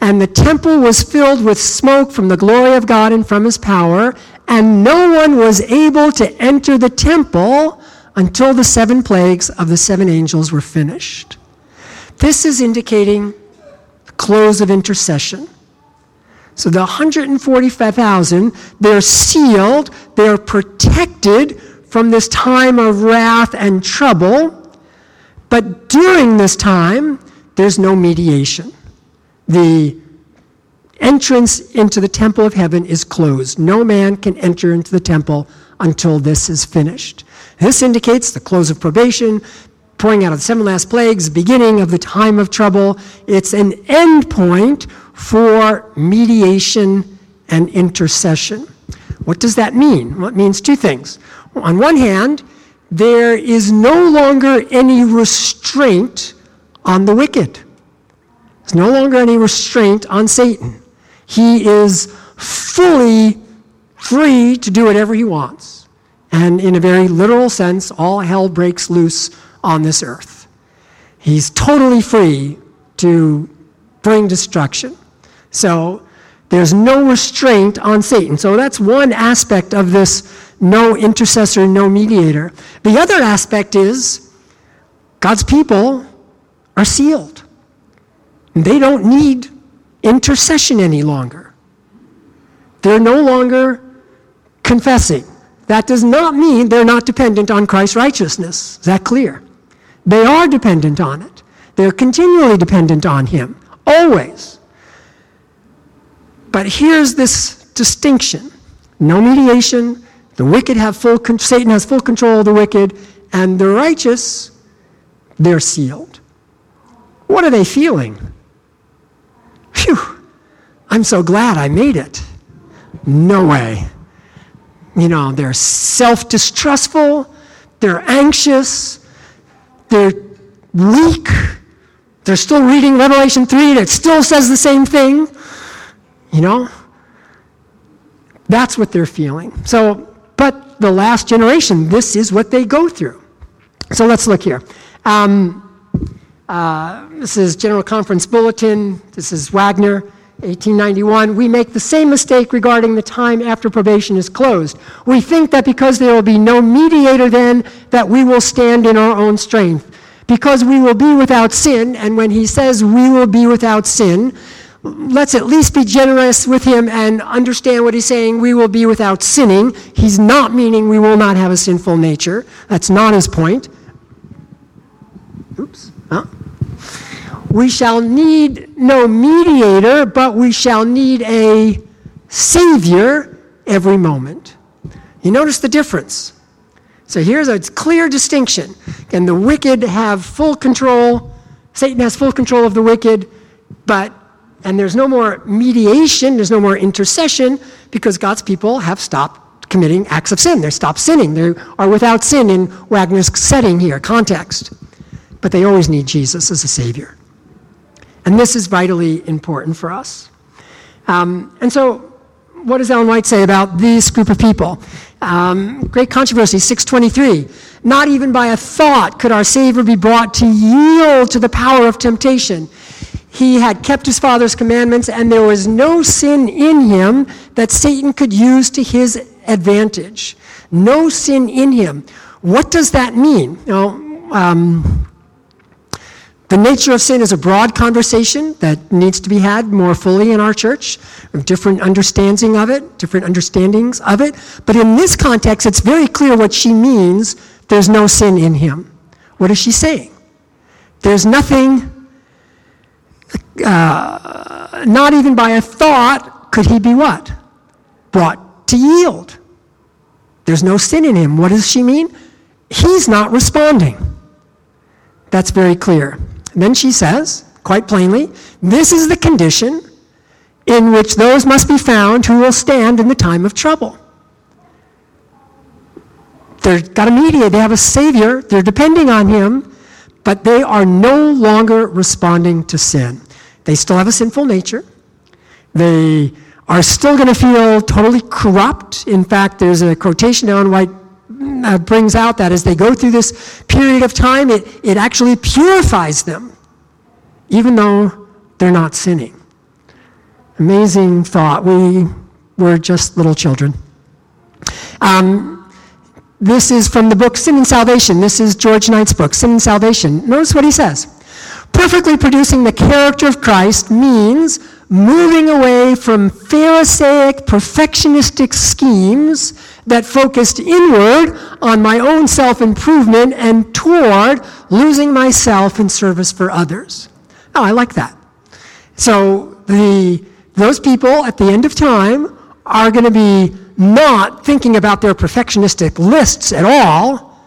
And the temple was filled with smoke from the glory of God and from his power, and no one was able to enter the temple until the seven plagues of the seven angels were finished. This is indicating the close of intercession. So the 145,000, they're sealed, they're protected from this time of wrath and trouble. But during this time, there's no mediation. The entrance into the temple of heaven is closed. No man can enter into the temple until this is finished. This indicates the close of probation, pouring out of the seven last plagues, beginning of the time of trouble. It's an end point for mediation and intercession. What does that mean? Well, it means two things. On one hand, there is no longer any restraint on the wicked. There's no longer any restraint on Satan. He is fully free to do whatever he wants. And in a very literal sense, all hell breaks loose on this earth. He's totally free to bring destruction. So there's no restraint on Satan. So that's one aspect of this no intercessor, no mediator. The other aspect is God's people are sealed. They don't need intercession any longer. They're no longer confessing. That does not mean they're not dependent on Christ's righteousness. Is that clear? They are dependent on it. They're continually dependent on Him, always. But here's this distinction no mediation. The wicked have full, Satan has full control of the wicked, and the righteous, they're sealed. What are they feeling? Phew, I'm so glad I made it. No way. You know, they're self distrustful, they're anxious, they're weak. They're still reading Revelation 3 that still says the same thing. You know? That's what they're feeling. So, but the last generation, this is what they go through. So let's look here. Um, uh, this is General Conference Bulletin. This is Waggoner, 1891. We make the same mistake regarding the time after probation is closed. We think that because there will be no mediator then, that we will stand in our own strength. Because we will be without sin, and when he says we will be without sin, let's at least be generous with him and understand what he's saying. We will be without sinning. He's not meaning we will not have a sinful nature. That's not his point. Oops. Huh? We shall need no mediator, but we shall need a savior every moment. You notice the difference. So here's a clear distinction. Can the wicked have full control? Satan has full control of the wicked, but and there's no more mediation, there's no more intercession because God's people have stopped committing acts of sin. They stopped sinning. They are without sin in Waggoner's setting here, context. But they always need Jesus as a Savior. And this is vitally important for us. Um, and so, what does Ellen White say about this group of people? Um, great controversy, 623. Not even by a thought could our Savior be brought to yield to the power of temptation. He had kept his Father's commandments, and there was no sin in him that Satan could use to his advantage. No sin in him. What does that mean? Know, um, the nature of sin is a broad conversation that needs to be had more fully in our church, different understanding of it, different understandings of it. But in this context, it's very clear what she means there's no sin in him. What is she saying? There's nothing uh, not even by a thought could he be what? Brought to yield. There's no sin in him. What does she mean? He's not responding. That's very clear. Then she says, quite plainly, this is the condition in which those must be found who will stand in the time of trouble. They've got a mediator, they have a savior, they're depending on him, but they are no longer responding to sin. They still have a sinful nature. They are still going to feel totally corrupt. In fact, there's a quotation Ellen White uh, brings out that as they go through this period of time, it, it actually purifies them, even though they're not sinning. Amazing thought. We were just little children. Um, this is from the book Sin and Salvation. This is George Knight's book, Sin and Salvation. Notice what he says. Perfectly producing the character of Christ means moving away from Pharisaic, perfectionistic schemes that focused inward on my own self improvement and toward losing myself in service for others. Oh, I like that. So the, those people at the end of time are going to be not thinking about their perfectionistic lists at all.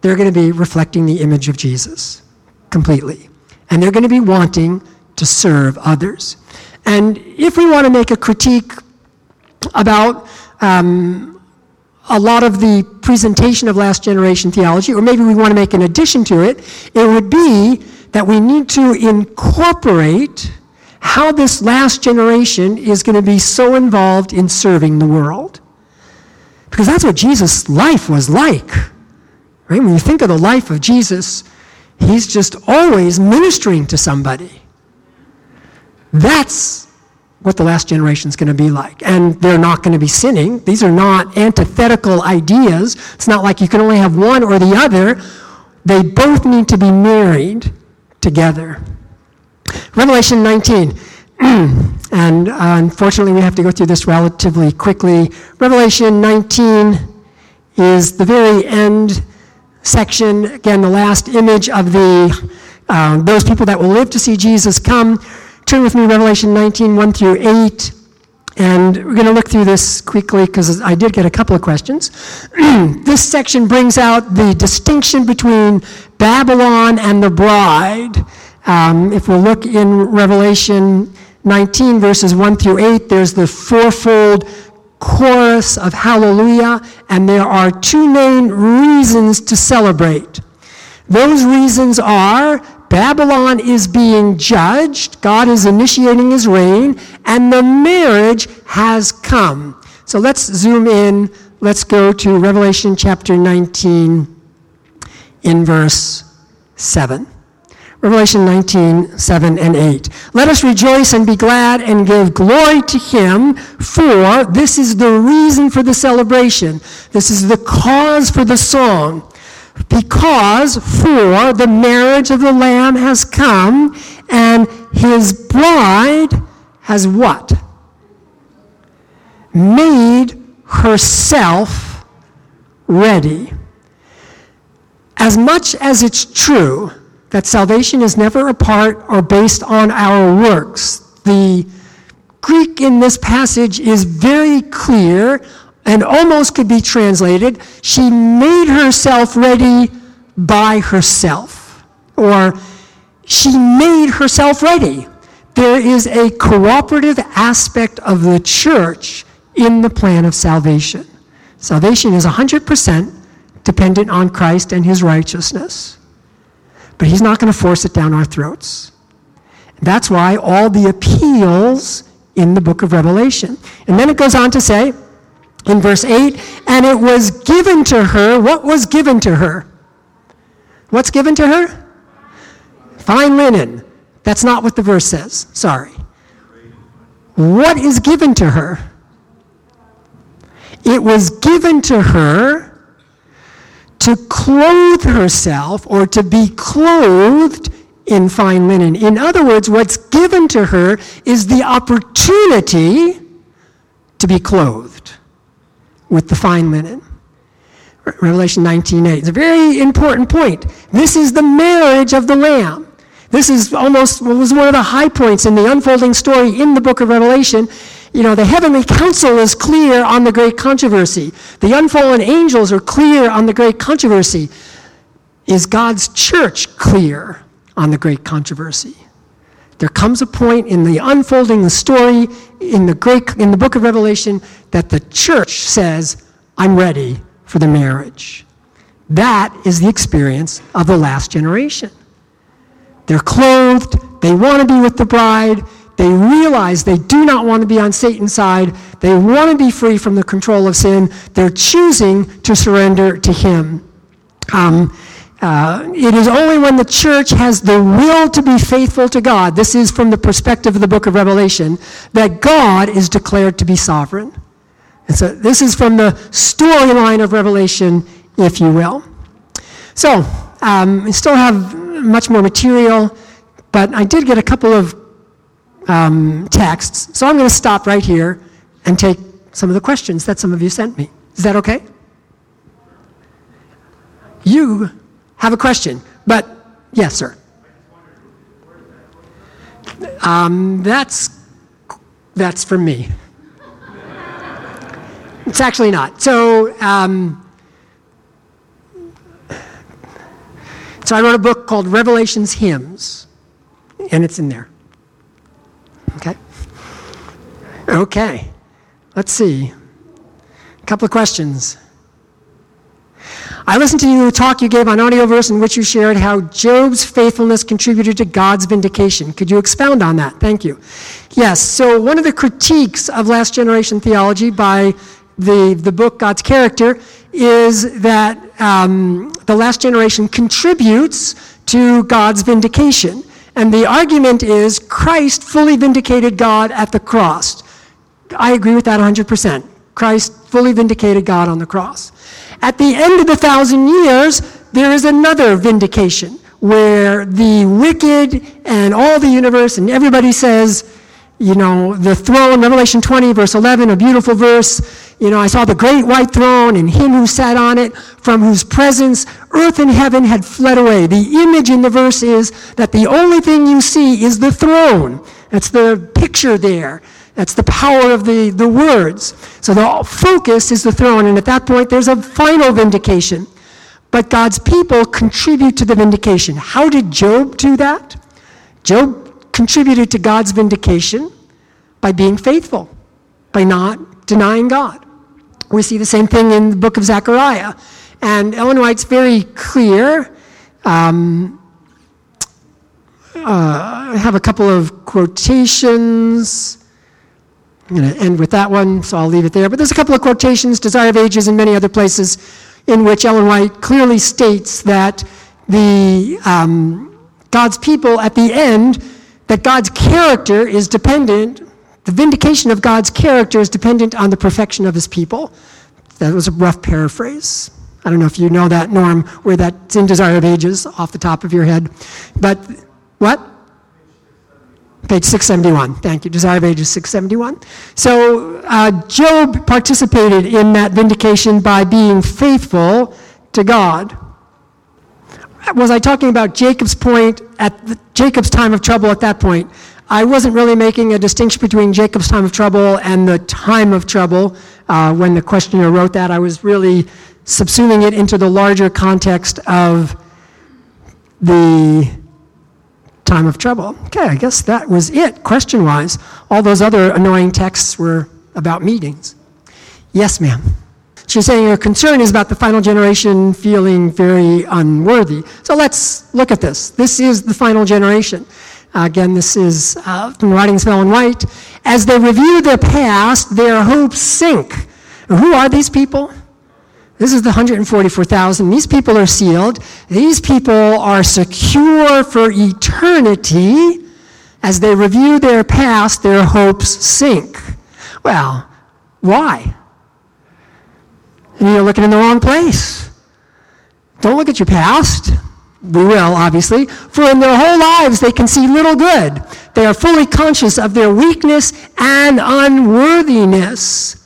They're going to be reflecting the image of Jesus completely. And they're going to be wanting to serve others. And if we want to make a critique about um, a lot of the presentation of last generation theology, or maybe we want to make an addition to it, it would be that we need to incorporate how this last generation is going to be so involved in serving the world. Because that's what Jesus' life was like. Right? When you think of the life of Jesus, he's just always ministering to somebody. That's what the last generation is going to be like. And they're not going to be sinning. These are not antithetical ideas. It's not like you can only have one or the other. They both need to be married together. Revelation 19. and uh, unfortunately, we have to go through this relatively quickly. Revelation 19 is the very end section. Again, the last image of the uh, those people that will live to see Jesus come. Turn with me, Revelation 19, 1 through 8. And we're going to look through this quickly because I did get a couple of questions. this section brings out the distinction between Babylon and the bride. Um, if we look in Revelation 19, verses 1 through 8, there's the fourfold chorus of hallelujah, and there are two main reasons to celebrate. Those reasons are Babylon is being judged, God is initiating his reign, and the marriage has come. So let's zoom in. Let's go to Revelation chapter 19 in verse 7. Revelation 19, 7 and 8. Let us rejoice and be glad and give glory to him, for this is the reason for the celebration. This is the cause for the song because for the marriage of the Lamb has come, and his bride has what? Made herself ready. As much as it's true that salvation is never apart or based on our works, the Greek in this passage is very clear and almost could be translated, she made herself ready by herself. Or she made herself ready. There is a cooperative aspect of the church in the plan of salvation. Salvation is 100% dependent on Christ and his righteousness. But he's not going to force it down our throats. And That's why all the appeals in the book of Revelation. And then it goes on to say, in verse 8, and it was given to her. What was given to her? What's given to her? Fine linen. That's not what the verse says. Sorry. What is given to her? It was given to her to clothe herself or to be clothed in fine linen. In other words, what's given to her is the opportunity to be clothed with the fine linen. Revelation 19:8. It's a very important point. This is the marriage of the Lamb. This is almost was one of the high points in the unfolding story in the book of Revelation. You know, the heavenly council is clear on the great controversy. The unfallen angels are clear on the great controversy. Is God's church clear on the great controversy? There comes a point in the unfolding the story in the great in the book of Revelation that the church says, "I'm ready for the marriage." That is the experience of the last generation. They're clothed, they want to be with the bride, They realize they do not want to be on Satan's side. They want to be free from the control of sin. They're choosing to surrender to Him. Um, uh, it is only when the church has the will to be faithful to God, this is from the perspective of the book of Revelation, that God is declared to be sovereign. And so this is from the storyline of Revelation, if you will. So, um, we still have much more material, but I did get a couple of um, texts. So I'm going to stop right here and take some of the questions that some of you sent me. Is that okay? You have a question, but yes, sir. Um, that's that's for me. It's actually not. So, um, so I wrote a book called Revelations Hymns, and it's in there. Okay. Okay. Let's see. A couple of questions. I listened to you talk you gave on Audioverse in which you shared how Job's faithfulness contributed to God's vindication. Could you expound on that? Thank you. Yes, so one of the critiques of last generation theology by the, the book God's Character is that um, the last generation contributes to God's vindication. And the argument is Christ fully vindicated God at the cross. I agree with that 100%. Christ fully vindicated God on the cross. At the end of the thousand years, there is another vindication where the wicked and all the universe and everybody says, you know, the throne, Revelation 20, verse 11, a beautiful verse. You know, I saw the great white throne and him who sat on it, from whose presence earth and heaven had fled away. The image in the verse is that the only thing you see is the throne. That's the picture there. That's the power of the, the words. So the focus is the throne, and at that point, there's a final vindication. But God's people contribute to the vindication. How did Job do that? Job contributed to God's vindication by being faithful, by not denying God. We see the same thing in the book of Zechariah. And Ellen White's very clear. Um, uh, I have a couple of quotations. I'm going to end with that one, so I'll leave it there. But there's a couple of quotations, Desire of Ages, and many other places, in which Ellen White clearly states that the um, God's people at the end, that God's character is dependent, the vindication of God's character is dependent on the perfection of his people. That was a rough paraphrase. I don't know if you know that, Norm, where that's in Desire of Ages off the top of your head. But what? Page 671. Thank you. Desire of Ages 671. So uh, Job participated in that vindication by being faithful to God. Was I talking about Jacob's point at the, Jacob's time of trouble at that point? I wasn't really making a distinction between Jacob's time of trouble and the time of trouble uh, when the questioner wrote that. I was really subsuming it into the larger context of the time of trouble. Okay, I guess that was it, question wise. All those other annoying texts were about meetings. Yes, ma'am. She's saying her concern is about the final generation feeling very unworthy. So let's look at this. This is the final generation. Uh, again, this is uh, from writings of Ellen White. As they review their past, their hopes sink. who are these people? This is the 144,000. These people are sealed. These people are secure for eternity. As they review their past, their hopes sink. Well, why? You're looking in the wrong place. Don't look at your past. We will, obviously. For in their whole lives they can see little good. They are fully conscious of their weakness and unworthiness.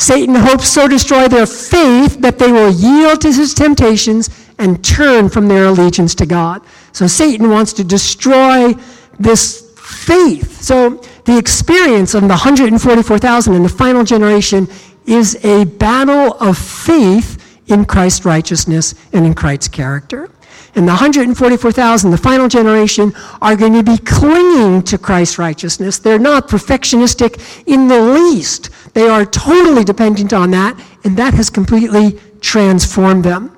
Satan hopes so destroy their faith that they will yield to his temptations and turn from their allegiance to God. So Satan wants to destroy this faith. So the experience of the 144,000 in the final generation is a battle of faith in Christ's righteousness and in Christ's character. And the 144,000, the final generation, are going to be clinging to Christ's righteousness. They're not perfectionistic in the least. They are totally dependent on that, and that has completely transformed them.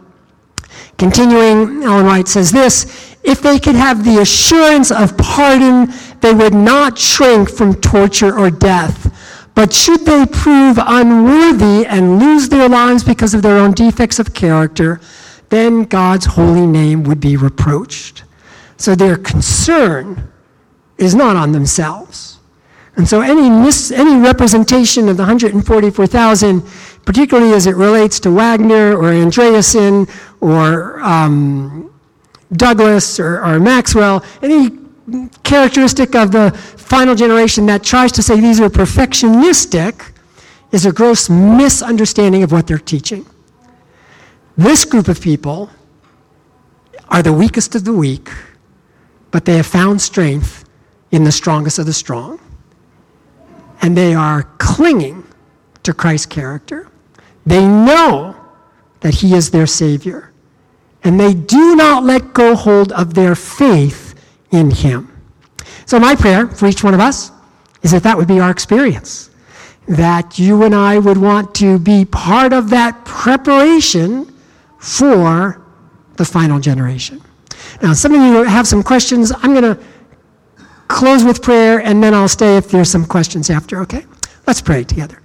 Continuing, Ellen White says this if they could have the assurance of pardon, they would not shrink from torture or death. But should they prove unworthy and lose their lives because of their own defects of character, then God's holy name would be reproached. So their concern is not on themselves. And so any, mis- any representation of the 144,000, particularly as it relates to Waggoner or Andreasen or um, Douglass or, or Maxwell, any characteristic of the final generation that tries to say these are perfectionistic is a gross misunderstanding of what they're teaching. This group of people are the weakest of the weak, but they have found strength in the strongest of the strong. And they are clinging to Christ's character. They know that He is their Savior. And they do not let go hold of their faith in Him. So, my prayer for each one of us is that that would be our experience. That you and I would want to be part of that preparation for the final generation. Now, some of you have some questions. I'm going to close with prayer and then I'll stay if there's some questions after, okay? Let's pray together.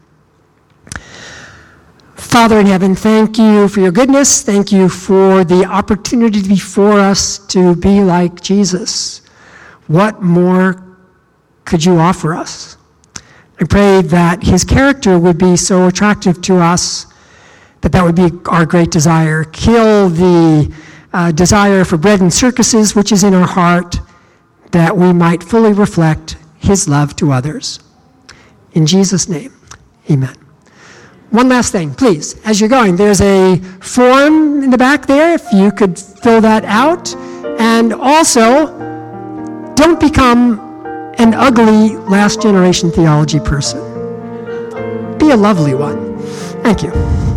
Father in heaven, thank you for your goodness. Thank you for the opportunity before us to be like Jesus. What more could you offer us? I pray that his character would be so attractive to us that that would be our great desire. Kill the uh, desire for bread and circuses, which is in our heart, that we might fully reflect his love to others. In Jesus' name, amen. One last thing, please. As you're going, there's a form in the back there, if you could fill that out. And also, don't become an ugly last generation theology person. Be a lovely one. Thank you.